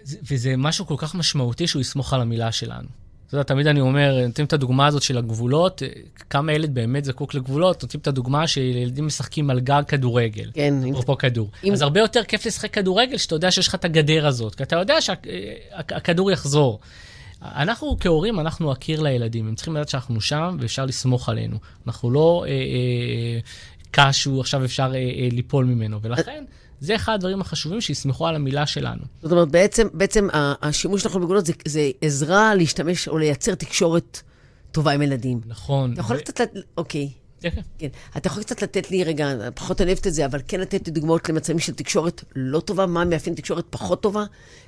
זה- וזה משהו כל כך משמעותי שהוא יסמוך על המילה שלנו. אתה יודע, תמיד אני אומר, נותנים את הדוגמה הזאת של הגבולות, אה, כמה ילד באמת זקוק לגבולות, נותנים את הדוגמה שילדים משחקים על גג כדורגל. כן, אם- אפרופו כדור. אם- אז הרבה יותר כיף לשחק כדורגל, שאתה יודע שיש לך את הגדר הזאת, כי אתה יודע שהכדור יחזור. אנחנו כהורים, אנחנו הקיר לילדים, הם צריכים לדעת שאנחנו שם ואפשר לסמוך עלינו. אנחנו לא אה, אה, קש שהוא עכשיו אפשר אה, אה, ליפול ממנו, ולכן זה אחד הדברים החשובים, שיסמכו על המילה שלנו. זאת אומרת, בעצם, בעצם השימוש נכון בגבולות זה, זה עזרה להשתמש או לייצר תקשורת טובה עם ילדים. נכון. אתה יכול ו- קצת... לת- אוקיי. כן, כן. אתה יכול קצת לתת לי, רגע, פחות אני אוהבת את זה, אבל כן לתת לי דוגמאות למצבים של תקשורת לא טובה, מה מאפיין תקשורת פחות טובה?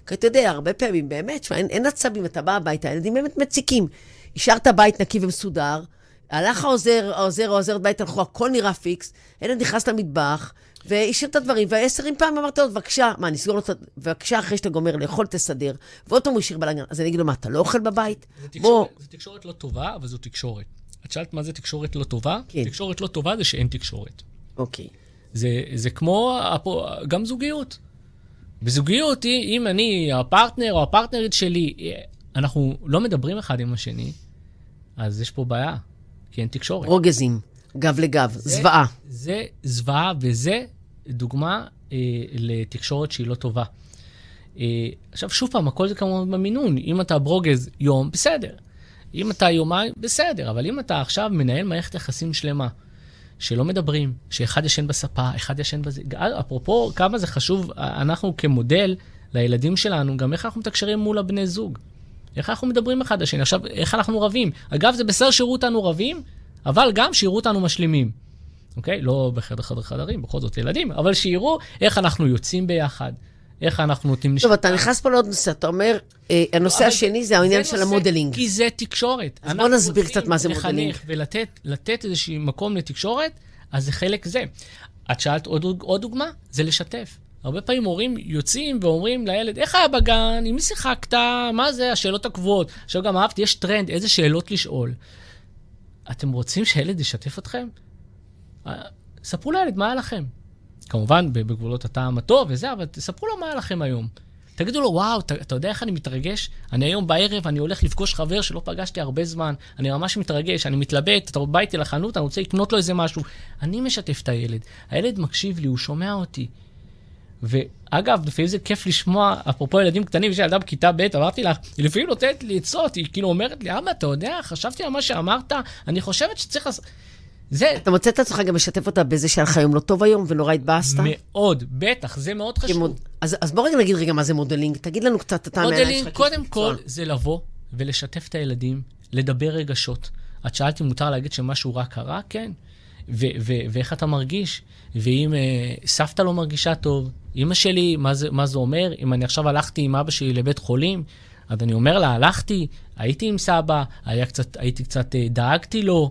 כי אתה יודע, הרבה פעמים, באמת, שמה, אין, אין עצבים, אתה בא הביתה, הילדים באמת מציקים. השארת בית נקי ומסודר, הלך העוזר, העוזר העוזרת בית, הלכו, הכל נראה פיקס, ילד נכנס למטבח, והשאיר את הדברים, ועשרים פעם אמרת לו, בבקשה, מה, נסגור לו את ה... בבקשה, אחרי שאתה גומר לאכול, תסדר. ועוד פעם הוא השאיר בלאגן. אז אני אגיד לו, מה, אתה לא אוכל בבית? זו בוא, תקשורת, זו תקשורת לא טובה, אבל זו תקשורת. את שאלת מה זה תקשורת לא טובה? כן. תקשורת לא טובה זה שאין תקשורת. אוקיי. זה, זה כמו אפו- גם זוגיות. בזוגיות, אם אני, הפרטנר או הפרטנרית שלי, אנחנו לא מדברים אחד עם השני, אז יש פה בעיה, כי אין תקשורת. רוגזים, גב לגב, זוועה. זה זוועה, וזה דוגמה אה, לתקשורת שהיא לא טובה. עכשיו, שוב פעם, הכל זה כמובן במינון. אם אתה ברוגז יום, בסדר. אם אתה יומיים, בסדר. אבל אם אתה עכשיו מנהל מערכת יחסים שלמה, שלא מדברים, שאחד ישן בספה, אחד ישן בזה. אפרופו, כמה זה חשוב, אנחנו כמודל לילדים שלנו, גם איך אנחנו מתקשרים מול הבני זוג. איך אנחנו מדברים אחד לשני. עכשיו, איך אנחנו רבים. אגב, זה בסדר שיראו אותנו רבים, אבל גם שיראו אותנו משלימים. אוקיי? לא בחדר חדרי חדרים, בכל זאת ילדים, אבל שיראו איך אנחנו יוצאים ביחד. איך אנחנו נותנים. טוב, אתה נכנס פה לעוד נושא, אתה אומר, אה, הנושא השני זה העניין של ה modeling. כי זה תקשורת. אז בוא נסביר קצת מה זה modeling. לחנך ולתת איזשהו מקום לתקשורת, אז זה חלק זה. את שאלת עוד, עוד דוגמה? זה לשתף. הרבה פעמים הורים יוצאים ואומרים לילד, איך היה בגן? עם מי שיחקת? מה זה? השאלות הקבועות. עכשיו גם אהבתי, יש טרנד, איזה שאלות לשאול. אתם רוצים שהילד ישתף אתכם? אה, ספרו לילד מה היה לכם. כמובן, בגבולות הטעם הטוב וזה, אבל תספרו לו מה היה לכם היום. תגידו לו, וואו, אתה, אתה יודע איך אני מתרגש? אני היום בערב, אני הולך לפגוש חבר שלא פגשתי הרבה זמן, אני ממש מתרגש, אני מתלבט, אתה בא איתי לחנות, אני רוצה לקנות לו איזה משהו. אני משתף את הילד. הילד מקשיב לי, הוא שומע אותי. ואגב, לפעמים זה כיף לשמוע, אפרופו ילדים קטנים, יש ילדה בכיתה ב', אמרתי לך, היא לפעמים נותנת לי עצות, היא כאילו אומרת לי, אבא, אתה יודע, חשבתי על מה שאמרת, אני חושבת שצריך לעשות... זה... אתה מוצא את עצמך גם לשתף אותה בזה שהיה לך יום לא טוב היום ונורא התבאסת? מאוד, בטח, זה מאוד חשוב. מוד... אז, אז בוא רגע נגיד רגע מה זה modeling. תגיד לנו קצת, אתה מהעיניים שלך. modeling, קודם כל, זה לבוא ולשתף את הילדים, לדבר רגשות. את שאלת אם מותר להגיד שמשהו רע קרה? כן. ו- ו- ואיך אתה מרגיש? ואם uh, סבתא לא מרגישה טוב, אימא שלי, מה זה, מה זה אומר? אם אני עכשיו הלכתי עם אבא שלי לבית חולים, אז אני אומר לה, הלכתי, הייתי עם סבא, היה קצת, הייתי קצת, uh, דאגתי לו.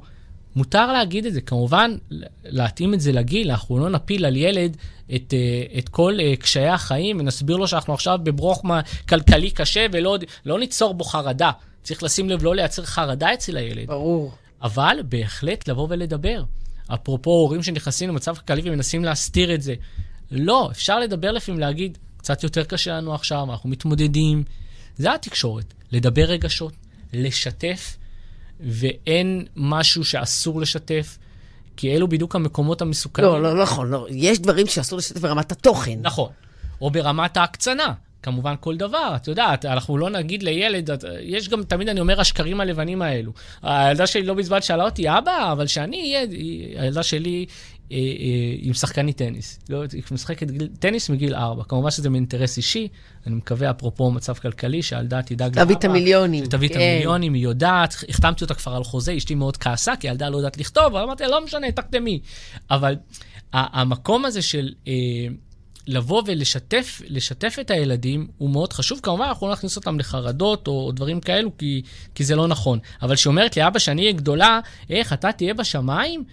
מותר להגיד את זה. כמובן, להתאים את זה לגיל, אנחנו לא נפיל על ילד את, uh, את כל uh, קשיי החיים ונסביר לו שאנחנו עכשיו בברוך כלכלי קשה ולא לא ניצור בו חרדה. צריך לשים לב לא לייצר חרדה אצל הילד. ברור. אבל בהחלט לבוא ולדבר. אפרופו הורים שנכנסים למצב כלכלי ומנסים להסתיר את זה. לא, אפשר לדבר לפעמים, להגיד, קצת יותר קשה לנו עכשיו, אנחנו מתמודדים. זה התקשורת, לדבר רגשות, לשתף, ואין משהו שאסור לשתף, כי אלו בדיוק המקומות המסוכנים. לא, לא, לא נכון, לא. יש דברים שאסור לשתף ברמת התוכן. נכון. או ברמת ההקצנה. כמובן כל דבר, את יודעת, אנחנו לא נגיד לילד, יש גם, תמיד אני אומר, השקרים הלבנים האלו. הילדה שלי לא בזמן שאלה אותי, אבא, אבל שאני אהיה, הילדה שלי אה, אה, עם שחקנית טניס. לא, היא משחקת טניס מגיל ארבע. כמובן שזה מאינטרס אישי, אני מקווה, אפרופו מצב כלכלי, שהילדה תדאג לאבא. תביא את המיליונים. תביא את המיליונים, היא יודעת, החתמתי אותה כבר על חוזה, אשתי מאוד כעסה, כי הילדה לא יודעת לכתוב, אבל אמרתי, לא משנה, תחתמי. אבל המקום הזה של... אה, לבוא ולשתף לשתף את הילדים הוא מאוד חשוב. כמובן, אנחנו לא נכניס אותם לחרדות או, או דברים כאלו, כי, כי זה לא נכון. אבל כשהיא אומרת לי, אבא, שאני אהיה גדולה, איך, אתה תהיה בשמיים?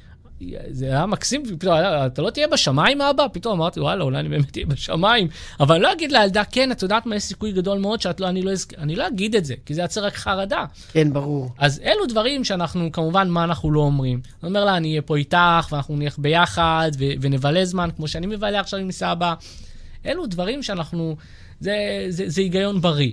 זה היה מקסים, פתאום, אתה לא תהיה בשמיים, אבא? פתאום אמרתי, וואלה, אולי אני באמת אהיה בשמיים. אבל אני לא אגיד לילדה, כן, את יודעת מה, יש סיכוי גדול מאוד שאת לא, אני לא, אני לא אגיד את זה, כי זה יצר רק חרדה. כן, ברור. אז אלו דברים שאנחנו, כמובן, מה אנחנו לא אומרים. אני אומר לה, אני אהיה פה איתך, ואנחנו נלך ביחד, ו- ונבלה זמן, כמו שאני מבלה עכשיו עם סבא. אלו דברים שאנחנו, זה, זה, זה היגיון בריא.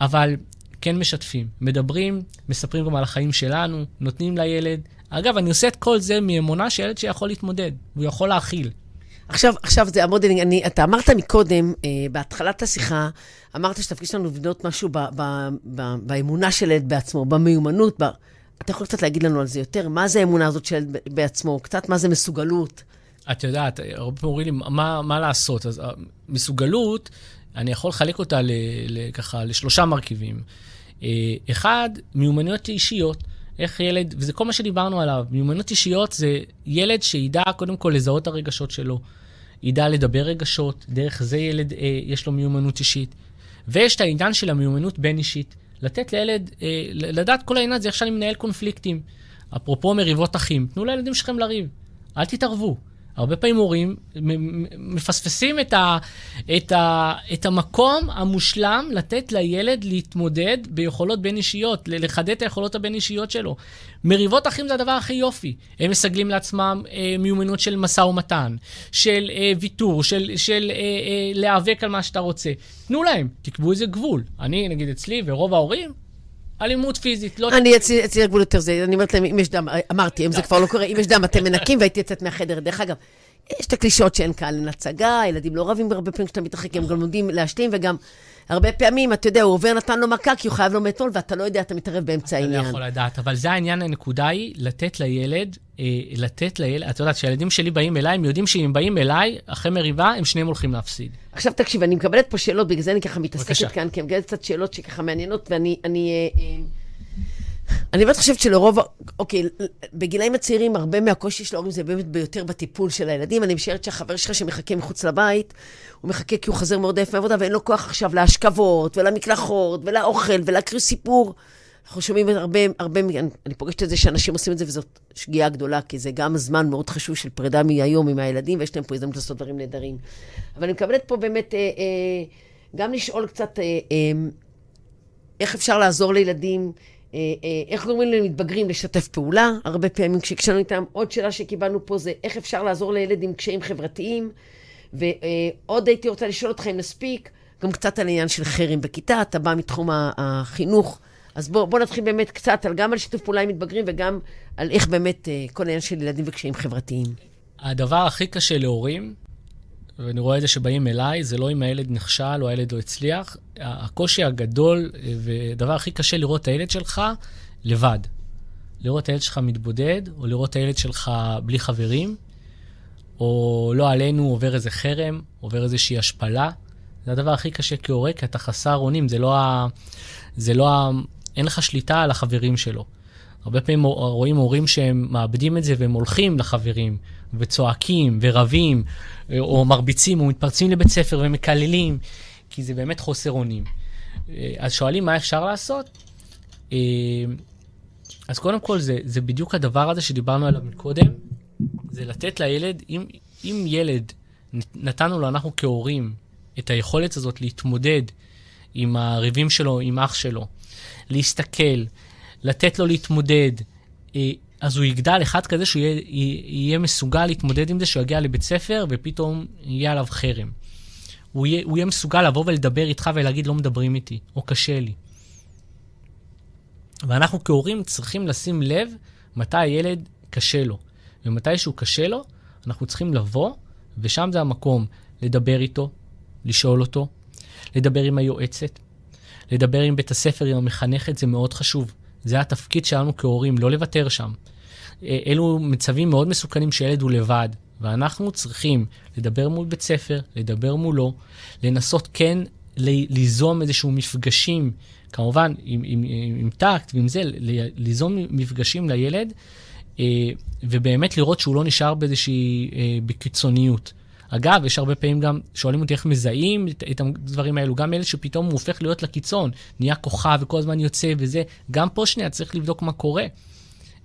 אבל כן משתפים, מדברים, מספרים גם על החיים שלנו, נותנים לילד. אגב, אני עושה את כל זה מאמונה שילד שיכול להתמודד, הוא יכול להכיל. עכשיו, עכשיו זה המודלינג, אני, אתה אמרת מקודם, אה, בהתחלת השיחה, אמרת שתפקיד שלנו לבנות משהו ב, ב, ב, באמונה של ילד בעצמו, במיומנות. ב... אתה יכול קצת להגיד לנו על זה יותר? מה זה האמונה הזאת של ילד בעצמו? קצת מה זה מסוגלות? את יודעת, הרבה פעמים אומרים לי, מה, מה לעשות? אז מסוגלות, אני יכול לחלק אותה ל, ל, ככה לשלושה מרכיבים. אה, אחד, מיומנויות אישיות. איך ילד, וזה כל מה שדיברנו עליו, מיומנויות אישיות זה ילד שידע קודם כל לזהות את הרגשות שלו, ידע לדבר רגשות, דרך זה ילד אה, יש לו מיומנות אישית. ויש את העניין של המיומנות בין-אישית. לתת לילד, אה, לדעת כל העניין הזה איך שאני מנהל קונפליקטים. אפרופו מריבות אחים, תנו לילדים שלכם לריב, אל תתערבו. הרבה פעמים הורים מפספסים את, ה, את, ה, את המקום המושלם לתת לילד להתמודד ביכולות בין-אישיות, לחדד את היכולות הבין-אישיות שלו. מריבות אחים זה הדבר הכי יופי. הם מסגלים לעצמם אה, מיומנות של משא ומתן, של אה, ויתור, של, של אה, אה, להיאבק על מה שאתה רוצה. תנו להם, תקבעו איזה גבול. אני, נגיד אצלי, ורוב ההורים, אלימות פיזית, לא... אני אצלי הגבול יותר זה, אני אומרת להם, אם יש דם, אמרתי, אם זה כבר לא קורה, אם יש דם, אתם מנקים והייתי יוצאת מהחדר. דרך אגב, יש את הקלישאות שאין קהל, אין הצגה, ילדים לא רבים הרבה פעמים כשאתה מתרחק, הם גם לומדים להשלים, וגם הרבה פעמים, אתה יודע, הוא עובר, נתן לו מכה כי הוא חייב לו מאתמול, ואתה לא יודע, אתה מתערב באמצע אתה לא העניין. יכול לדעת, אבל זה העניין, הנקודה היא לתת לילד, אה, לתת לילד, את יודעת, כשהילדים שלי באים אליי, הם יודעים שאם באים אליי, אחרי מריבה, הם שניהם הולכים להפסיד. עכשיו תקשיב, אני מקבלת פה שאלות, בגלל זה אני ככה מתעסקת בבקשה. כאן, כי אני מקבלת קצת שאלות שככה מעניינות, ואני... אני, אה, אה, אני באמת חושבת שלרוב, אוקיי, בגילאים הצעירים, הרבה מהקושי של ההורים זה באמת ביותר בטיפול של הילדים. אני משערת שהחבר שלך שמחכה מחוץ לבית, הוא מחכה כי הוא חזר מאוד עייף מעבודה, ואין לו כוח עכשיו להשכבות, ולמקלחות, ולאוכל, ולהקריא סיפור. אנחנו שומעים הרבה, הרבה, אני, אני פוגשת את זה שאנשים עושים את זה, וזאת שגיאה גדולה, כי זה גם זמן מאוד חשוב של פרידה מהיום עם הילדים, ויש להם פה הזדמנות לעשות דברים נהדרים. אבל אני מקבלת פה באמת, אה, אה, גם לשאול קצת אה, אה, איך אפשר לעזור לילדים, איך גורמים למתבגרים לשתף פעולה. הרבה פעמים כשהקשרנו איתם, עוד שאלה שקיבלנו פה זה איך אפשר לעזור לילד עם קשיים חברתיים. ועוד הייתי רוצה לשאול אותך, אם נספיק, גם קצת על העניין של חרם בכיתה, אתה בא מתחום החינוך. אז בוא, בוא נתחיל באמת קצת על, גם על שיתוף פעולה עם מתבגרים וגם על איך באמת אה, כל העניין של ילדים וקשיים חברתיים. הדבר הכי קשה להורים, ואני רואה את זה שבאים אליי, זה לא אם הילד נכשל או הילד לא הצליח. הקושי הגדול אה, והדבר הכי קשה לראות את הילד שלך לבד. לראות את הילד שלך מתבודד, או לראות את הילד שלך בלי חברים, או לא עלינו עובר איזה חרם, עובר איזושהי השפלה. זה הדבר הכי קשה כהורה, כי אתה חסר אונים, זה לא ה... זה לא ה... אין לך שליטה על החברים שלו. הרבה פעמים רואים הורים שהם מאבדים את זה והם הולכים לחברים וצועקים ורבים או מרביצים או מתפרצים לבית ספר ומקללים, כי זה באמת חוסר אונים. אה, אז שואלים מה אפשר לעשות? אה, אז קודם כל זה, זה בדיוק הדבר הזה שדיברנו עליו מקודם, זה לתת לילד, אם, אם ילד נתנו לו אנחנו כהורים את היכולת הזאת להתמודד עם הריבים שלו, עם אח שלו, להסתכל, לתת לו להתמודד, אה, אז הוא יגדל אחד כזה שהוא יהיה, יהיה מסוגל להתמודד עם זה, שהוא יגיע לבית ספר ופתאום יהיה עליו חרם. הוא יהיה, הוא יהיה מסוגל לבוא ולדבר איתך ולהגיד לא מדברים איתי, או קשה לי. ואנחנו כהורים צריכים לשים לב מתי הילד קשה לו. ומתי שהוא קשה לו, אנחנו צריכים לבוא, ושם זה המקום לדבר איתו, לשאול אותו, לדבר עם היועצת, לדבר עם בית הספר, עם המחנכת, זה מאוד חשוב. זה התפקיד שלנו כהורים, לא לוותר שם. אלו מצבים מאוד מסוכנים שילד הוא לבד, ואנחנו צריכים לדבר מול בית ספר, לדבר מולו, לנסות כן ליזום איזשהו מפגשים, כמובן עם, עם, עם, עם טקט ועם זה, ליזום מפגשים לילד, ובאמת לראות שהוא לא נשאר באיזושהי, בקיצוניות. אגב, יש הרבה פעמים גם, שואלים אותי איך מזהים את, את הדברים האלו, גם אלה שפתאום הוא הופך להיות לקיצון, נהיה כוכב וכל הזמן יוצא וזה, גם פה שנייה צריך לבדוק מה קורה.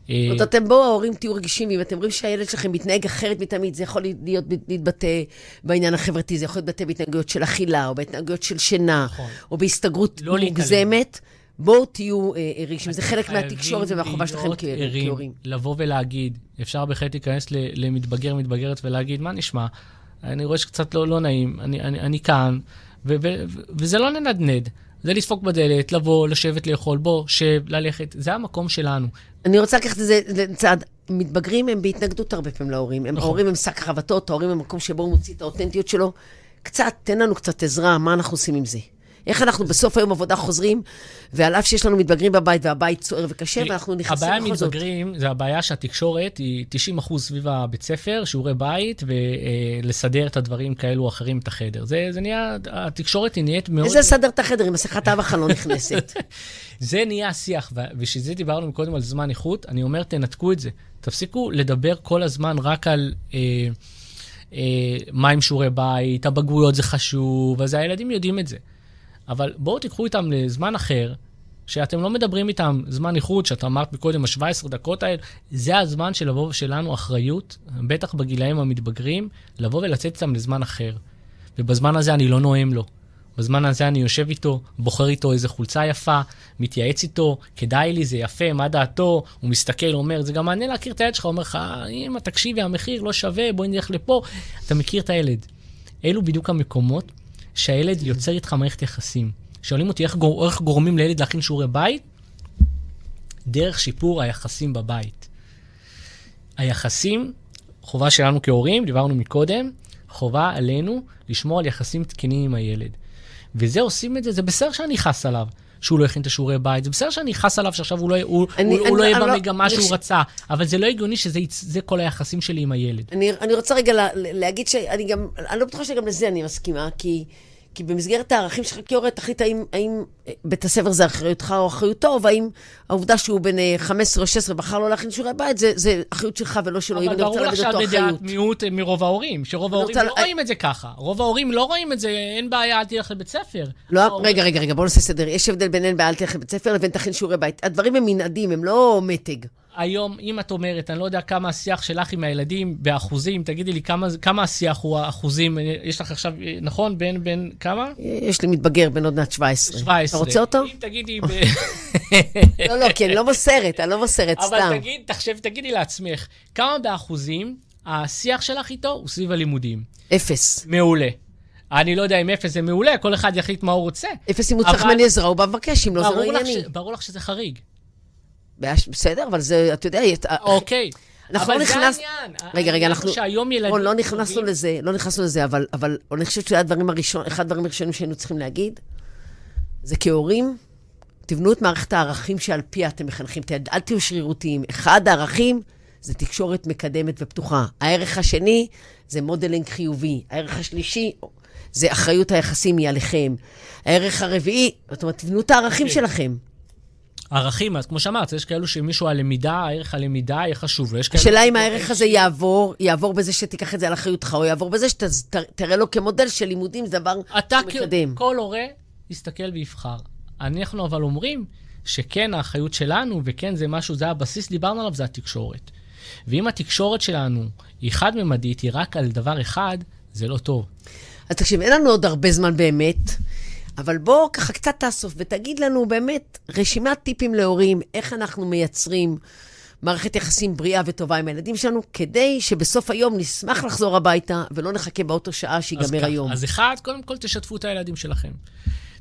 זאת אומרת, אתם בואו, ההורים תהיו רגישים, אם אתם רואים שהילד שלכם מתנהג אחרת מתמיד, זה יכול להיות, להתבטא בעניין החברתי, זה יכול להתבטא בהתנהגויות של אכילה, או בהתנהגויות של שינה, נכון. או בהסתגרות לא מוגזמת. בואו תהיו רגישים, זה חלק מהתקשורת ומהחובה שלכם כהורים. לבוא ולהגיד, אפשר בהחלט להיכנס למתבגר, מתבגרת ולהגיד, מה נשמע? אני רואה שקצת לא, לא נעים, אני, אני, אני כאן, ו, ו, וזה לא לנדנד. זה לדפוק בדלת, לבוא, לשבת, לאכול, בוא, שב, ללכת, זה המקום שלנו. אני רוצה לקחת את זה לצד. מתבגרים הם בהתנגדות הרבה פעמים להורים. הם, נכון. ההורים הם שק חבטות, ההורים הם מקום שבו הוא מוציא את האותנטיות שלו. קצת, תן לנו קצת עזרה, מה אנחנו עושים עם זה? איך אנחנו בסוף היום עבודה חוזרים, ועל אף שיש לנו מתבגרים בבית, והבית סוער וקשה, ואנחנו נכנסים בכל זאת. הבעיה עם מתבגרים, זה הבעיה שהתקשורת היא 90 אחוז סביב הבית ספר, שיעורי בית, ולסדר את הדברים כאלו או אחרים, את החדר. זה, זה נהיה, התקשורת היא נהיית מאוד... איזה לסדר את החדר, אם מסכת אבחה לא נכנסת. זה נהיה השיח, ובשביל זה דיברנו קודם על זמן איכות, אני אומר, תנתקו את זה. תפסיקו לדבר כל הזמן רק על... אה, אה, מה עם שיעורי בית, הבגרויות זה חשוב, אז הילדים יודעים את זה. אבל בואו תיקחו איתם לזמן אחר, שאתם לא מדברים איתם זמן איכות, שאתה אמרת מקודם, ה-17 דקות האלה, זה הזמן של לבוא שלנו אחריות, בטח בגילאים המתבגרים, לבוא ולצאת איתם לזמן אחר. ובזמן הזה אני לא נואם לו. בזמן הזה אני יושב איתו, בוחר איתו איזה חולצה יפה, מתייעץ איתו, כדאי לי, זה יפה, מה דעתו, הוא מסתכל, אומר, זה גם מעניין להכיר את הילד שלך, אומר לך, אמא, תקשיבי, המחיר לא שווה, בואי נלך לפה. אתה מכיר את הילד. אלו בדיוק המקומות שהילד יוצר איתך מערכת יחסים. שואלים אותי איך, גור, איך גורמים לילד להכין שיעורי בית? דרך שיפור היחסים בבית. היחסים, חובה שלנו כהורים, דיברנו מקודם, חובה עלינו לשמור על יחסים תקינים עם הילד. וזה עושים את זה, זה בסדר שאני אכעס עליו. שהוא לא הכין את השיעורי בית, זה בסדר שאני אכעס עליו שעכשיו הוא לא, הוא, אני- הוא, אני- הוא לא יהיה לא- במגמה אני שהוא רצה, אבל זה לא הגיוני שזה כל היחסים שלי עם הילד. אני, אני רוצה רגע לה, להגיד שאני גם, אני לא בטוחה שגם לזה אני מסכימה, כי, כי במסגרת הערכים שלך כהורה, תחליט האם, האם אה, בית הספר זה אחריותך או אחריותו, והאם העובדה שהוא בן אה, 15 או 16 בחר לא להכין שיעורי בית, זה, זה אחריות שלך ולא שלו, אם אבל אני רוצה ברור לך להגיד שאת אותו בדעת אחריות. מיעוט אה, מרוב ההורים, שרוב ההורים רוצה לא ל- רואים את זה ככה. רוב ההורים לא רואים את זה, אין בעיה, אל תלך לבית ספר. לא, ההורים- רגע, רגע, רגע, בואו נעשה סדר. יש הבדל בין אין בעיה, אל תלך לבית ספר לבין תכין שיעורי בית. הדברים הם מנעדים, הם לא מתג. היום, אם את אומרת, אני לא יודע כמה השיח שלך עם הילדים באחוזים, תגידי לי כמה, כמה השיח הוא האחוזים, יש לך עכשיו, נכון? בין, בין כמה? יש לי מתבגר בן עוד מעט 17. 17. אתה רוצה אותו? אם תגידי... ב... לא, לא, כי אני לא מוסרת, אני לא מוסרת, סתם. אבל תגיד, תחשב, תגידי לעצמך, כמה באחוזים השיח שלך איתו הוא סביב הלימודים? אפס. מעולה. אני לא יודע אם אפס זה מעולה, כל אחד יחליט מה הוא רוצה. אפס אם הוא צריך ממני עזרה, הוא בא מבקש, אם לא, זה לא ענייני. ברור לך שזה חריג. בסדר, אבל זה, אתה יודע, את- אוקיי. אנחנו לא נכנס- זה העניין. רגע, רגע, העניין אנחנו- שהיום ילדים... לא נכנסנו לזה, לא נכנסנו לזה, אבל, אבל אני חושבת שזה הדברים הראשון, אחד הדברים הראשונים שהיינו צריכים להגיד, זה כהורים, תבנו את מערכת הערכים שעל פיה אתם מחנכים אל תהיו שרירותיים. אחד הערכים זה תקשורת מקדמת ופתוחה. הערך השני זה modeling חיובי. הערך השלישי זה אחריות היחסים היא עליכם. הערך הרביעי, זאת אומרת, תבנו את הערכים אוקיי. שלכם. ערכים, אז כמו שאמרת, יש כאלו שמישהו הלמידה, הערך הלמידה יהיה חשוב לו. השאלה אם הערך הזה יעבור, יעבור בזה שתיקח את זה על אחריותך, או יעבור בזה שתראה לו כמודל של לימודים, זה דבר אתה שמקדם. כל הורה יסתכל ויבחר. אנחנו אבל אומרים שכן, האחריות שלנו, וכן, זה משהו, זה הבסיס, דיברנו עליו, זה התקשורת. ואם התקשורת שלנו היא חד-ממדית, היא רק על דבר אחד, זה לא טוב. אז תקשיב, אין לנו עוד הרבה זמן באמת, אבל בוא ככה קצת תאסוף ותגיד לנו באמת רשימת טיפים להורים, איך אנחנו מייצרים מערכת יחסים בריאה וטובה עם הילדים שלנו, כדי שבסוף היום נשמח לחזור הביתה ולא נחכה באוטו שעה אז שיגמר ככה, היום. אז אחד, קודם כל תשתפו את הילדים שלכם.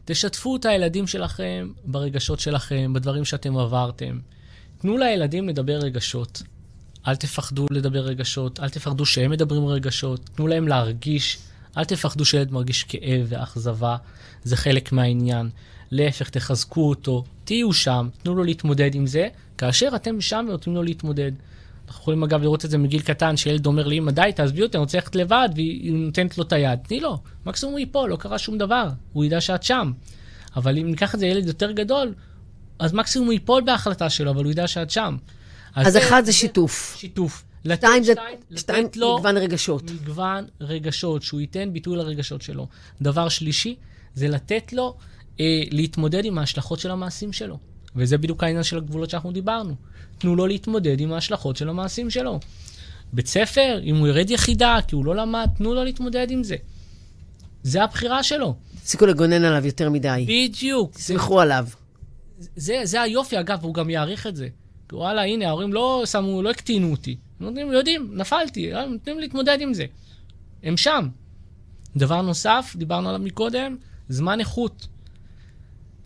תשתפו את הילדים שלכם ברגשות שלכם, בדברים שאתם עברתם. תנו לילדים לדבר רגשות. אל תפחדו לדבר רגשות, אל תפחדו שהם מדברים רגשות, תנו להם להרגיש. אל תפחדו שילד מרגיש כאב ואכזבה, זה חלק מהעניין. להפך, תחזקו אותו, תהיו שם, תנו לו להתמודד עם זה, כאשר אתם שם ונותנים לו להתמודד. אנחנו יכולים אגב לראות את זה מגיל קטן, שילד אומר לאמא, די, תעזבי אותי, אני רוצה ללכת לבד, והיא נותנת לו את היד. תני לו, מקסימום הוא ייפול, לא קרה שום דבר, הוא ידע שאת שם. אבל אם ניקח את זה ילד יותר גדול, אז מקסימום הוא ייפול בהחלטה שלו, אבל הוא ידע שאת שם. אז אחד זה שיתוף. שיתוף. שתיים זה, שתיים, מגוון רגשות. מגוון רגשות, שהוא ייתן ביטוי לרגשות שלו. דבר שלישי, זה לתת לו אה, להתמודד עם ההשלכות של המעשים שלו. וזה בדיוק העניין של הגבולות שאנחנו דיברנו. תנו לו להתמודד עם ההשלכות של המעשים שלו. בית ספר, אם הוא ירד יחידה כי הוא לא למד, תנו לו להתמודד עם זה. זה הבחירה שלו. תפסיקו לגונן עליו יותר מדי. בדיוק. זה, תסמכו עליו. זה, זה היופי, אגב, הוא גם יעריך את זה. וואלה, הנה, ההורים לא שמו, לא הקטינו אותי. נותנים, יודעים, נפלתי, הם נותנים להתמודד עם זה. הם שם. דבר נוסף, דיברנו עליו מקודם, זמן איכות.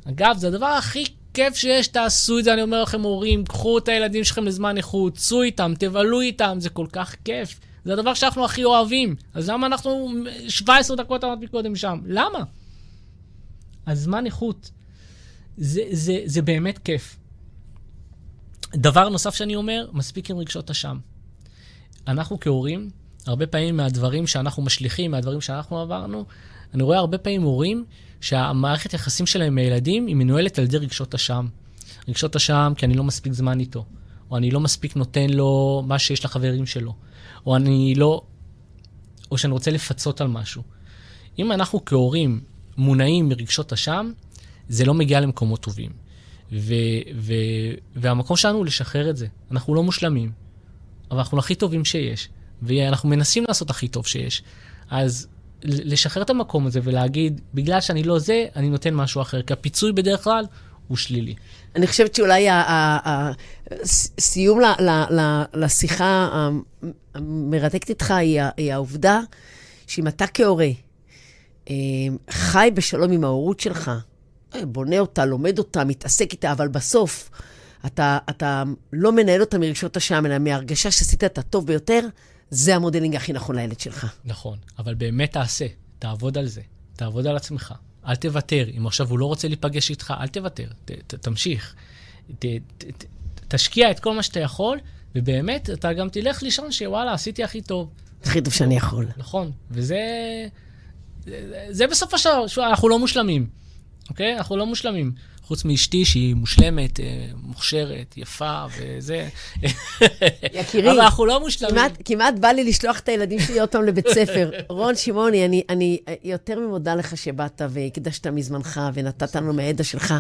אגב, זה הדבר הכי כיף שיש, תעשו את זה, אני אומר לכם, הורים, קחו את הילדים שלכם לזמן איכות, צאו איתם, תבלו איתם, זה כל כך כיף. זה הדבר שאנחנו הכי אוהבים. אז למה אנחנו 17 דקות אמרת מקודם שם? למה? אז זמן איכות. זה, זה, זה באמת כיף. דבר נוסף שאני אומר, מספיק עם רגשות אשם. אנחנו כהורים, הרבה פעמים מהדברים שאנחנו משליכים, מהדברים שאנחנו עברנו, אני רואה הרבה פעמים הורים שהמערכת יחסים שלהם עם הילדים היא מנוהלת על ידי רגשות אשם. רגשות אשם כי אני לא מספיק זמן איתו, או אני לא מספיק נותן לו מה שיש לחברים שלו, או אני לא... או שאני רוצה לפצות על משהו. אם אנחנו כהורים מונעים מרגשות אשם, זה לא מגיע למקומות טובים. ו- ו- והמקום שלנו הוא לשחרר את זה. אנחנו לא מושלמים, אבל אנחנו הכי טובים שיש, ואנחנו מנסים לעשות הכי טוב שיש. אז לשחרר את המקום הזה ולהגיד, בגלל שאני לא זה, אני נותן משהו אחר, כי הפיצוי בדרך כלל הוא שלילי. אני חושבת שאולי הסיום לשיחה המרתקת איתך היא העובדה שאם אתה כהורה אה, חי בשלום עם ההורות שלך, אה, בונה אותה, לומד אותה, מתעסק איתה, אבל בסוף אתה, אתה לא מנהל אותה מרגשות אשם, אלא מהרגשה שעשית את הטוב ביותר, זה המודלינג הכי נכון לילד שלך. נכון, אבל באמת תעשה, תעבוד על זה, תעבוד על עצמך. אל תוותר. אם עכשיו הוא לא רוצה להיפגש איתך, אל תוותר, ת, ת, תמשיך. ת, ת, ת, תשקיע את כל מה שאתה יכול, ובאמת, אתה גם תלך לישון שוואלה, עשיתי הכי טוב. הכי טוב שאני יכול. נכון, וזה... זה, זה בסופו של דבר, אנחנו לא מושלמים, אוקיי? אנחנו לא מושלמים. חוץ מאשתי שהיא מושלמת, אה, מוכשרת, יפה וזה. יקירי, אבל אנחנו לא מושלמים. כמעט, כמעט בא לי לשלוח את הילדים שלי עוד פעם לבית ספר. רון שמעוני, אני, אני יותר ממודה לך שבאת והקדשת מזמנך ונתת לנו מהידע שלך,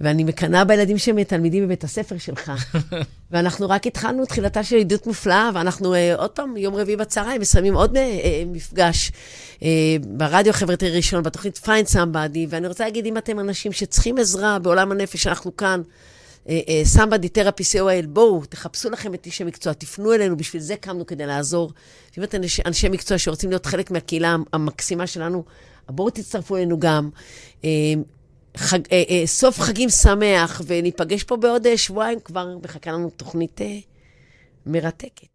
ואני מקנאה בילדים שהם תלמידים בבית הספר שלך. ואנחנו רק התחלנו תחילתה של עדות מופלאה, ואנחנו uh, עוד פעם, יום רביעי בצהריים, מסיימים עוד uh, מפגש uh, ברדיו החברתי ראשון, בתוכנית Find Somebody, ואני רוצה להגיד, אם אתם אנשים שצריכים עזרה בעולם הנפש, אנחנו כאן. סמבדי תרפי co.il, בואו, תחפשו לכם את איש המקצוע, תפנו אלינו, בשביל זה קמנו כדי לעזור. אם אתם אנשי מקצוע שרוצים להיות חלק מהקהילה המקסימה שלנו, בואו תצטרפו אלינו גם. חג, אה, אה, סוף חגים שמח, וניפגש פה בעוד אה, שבועיים, כבר מחכה לנו תוכנית אה, מרתקת.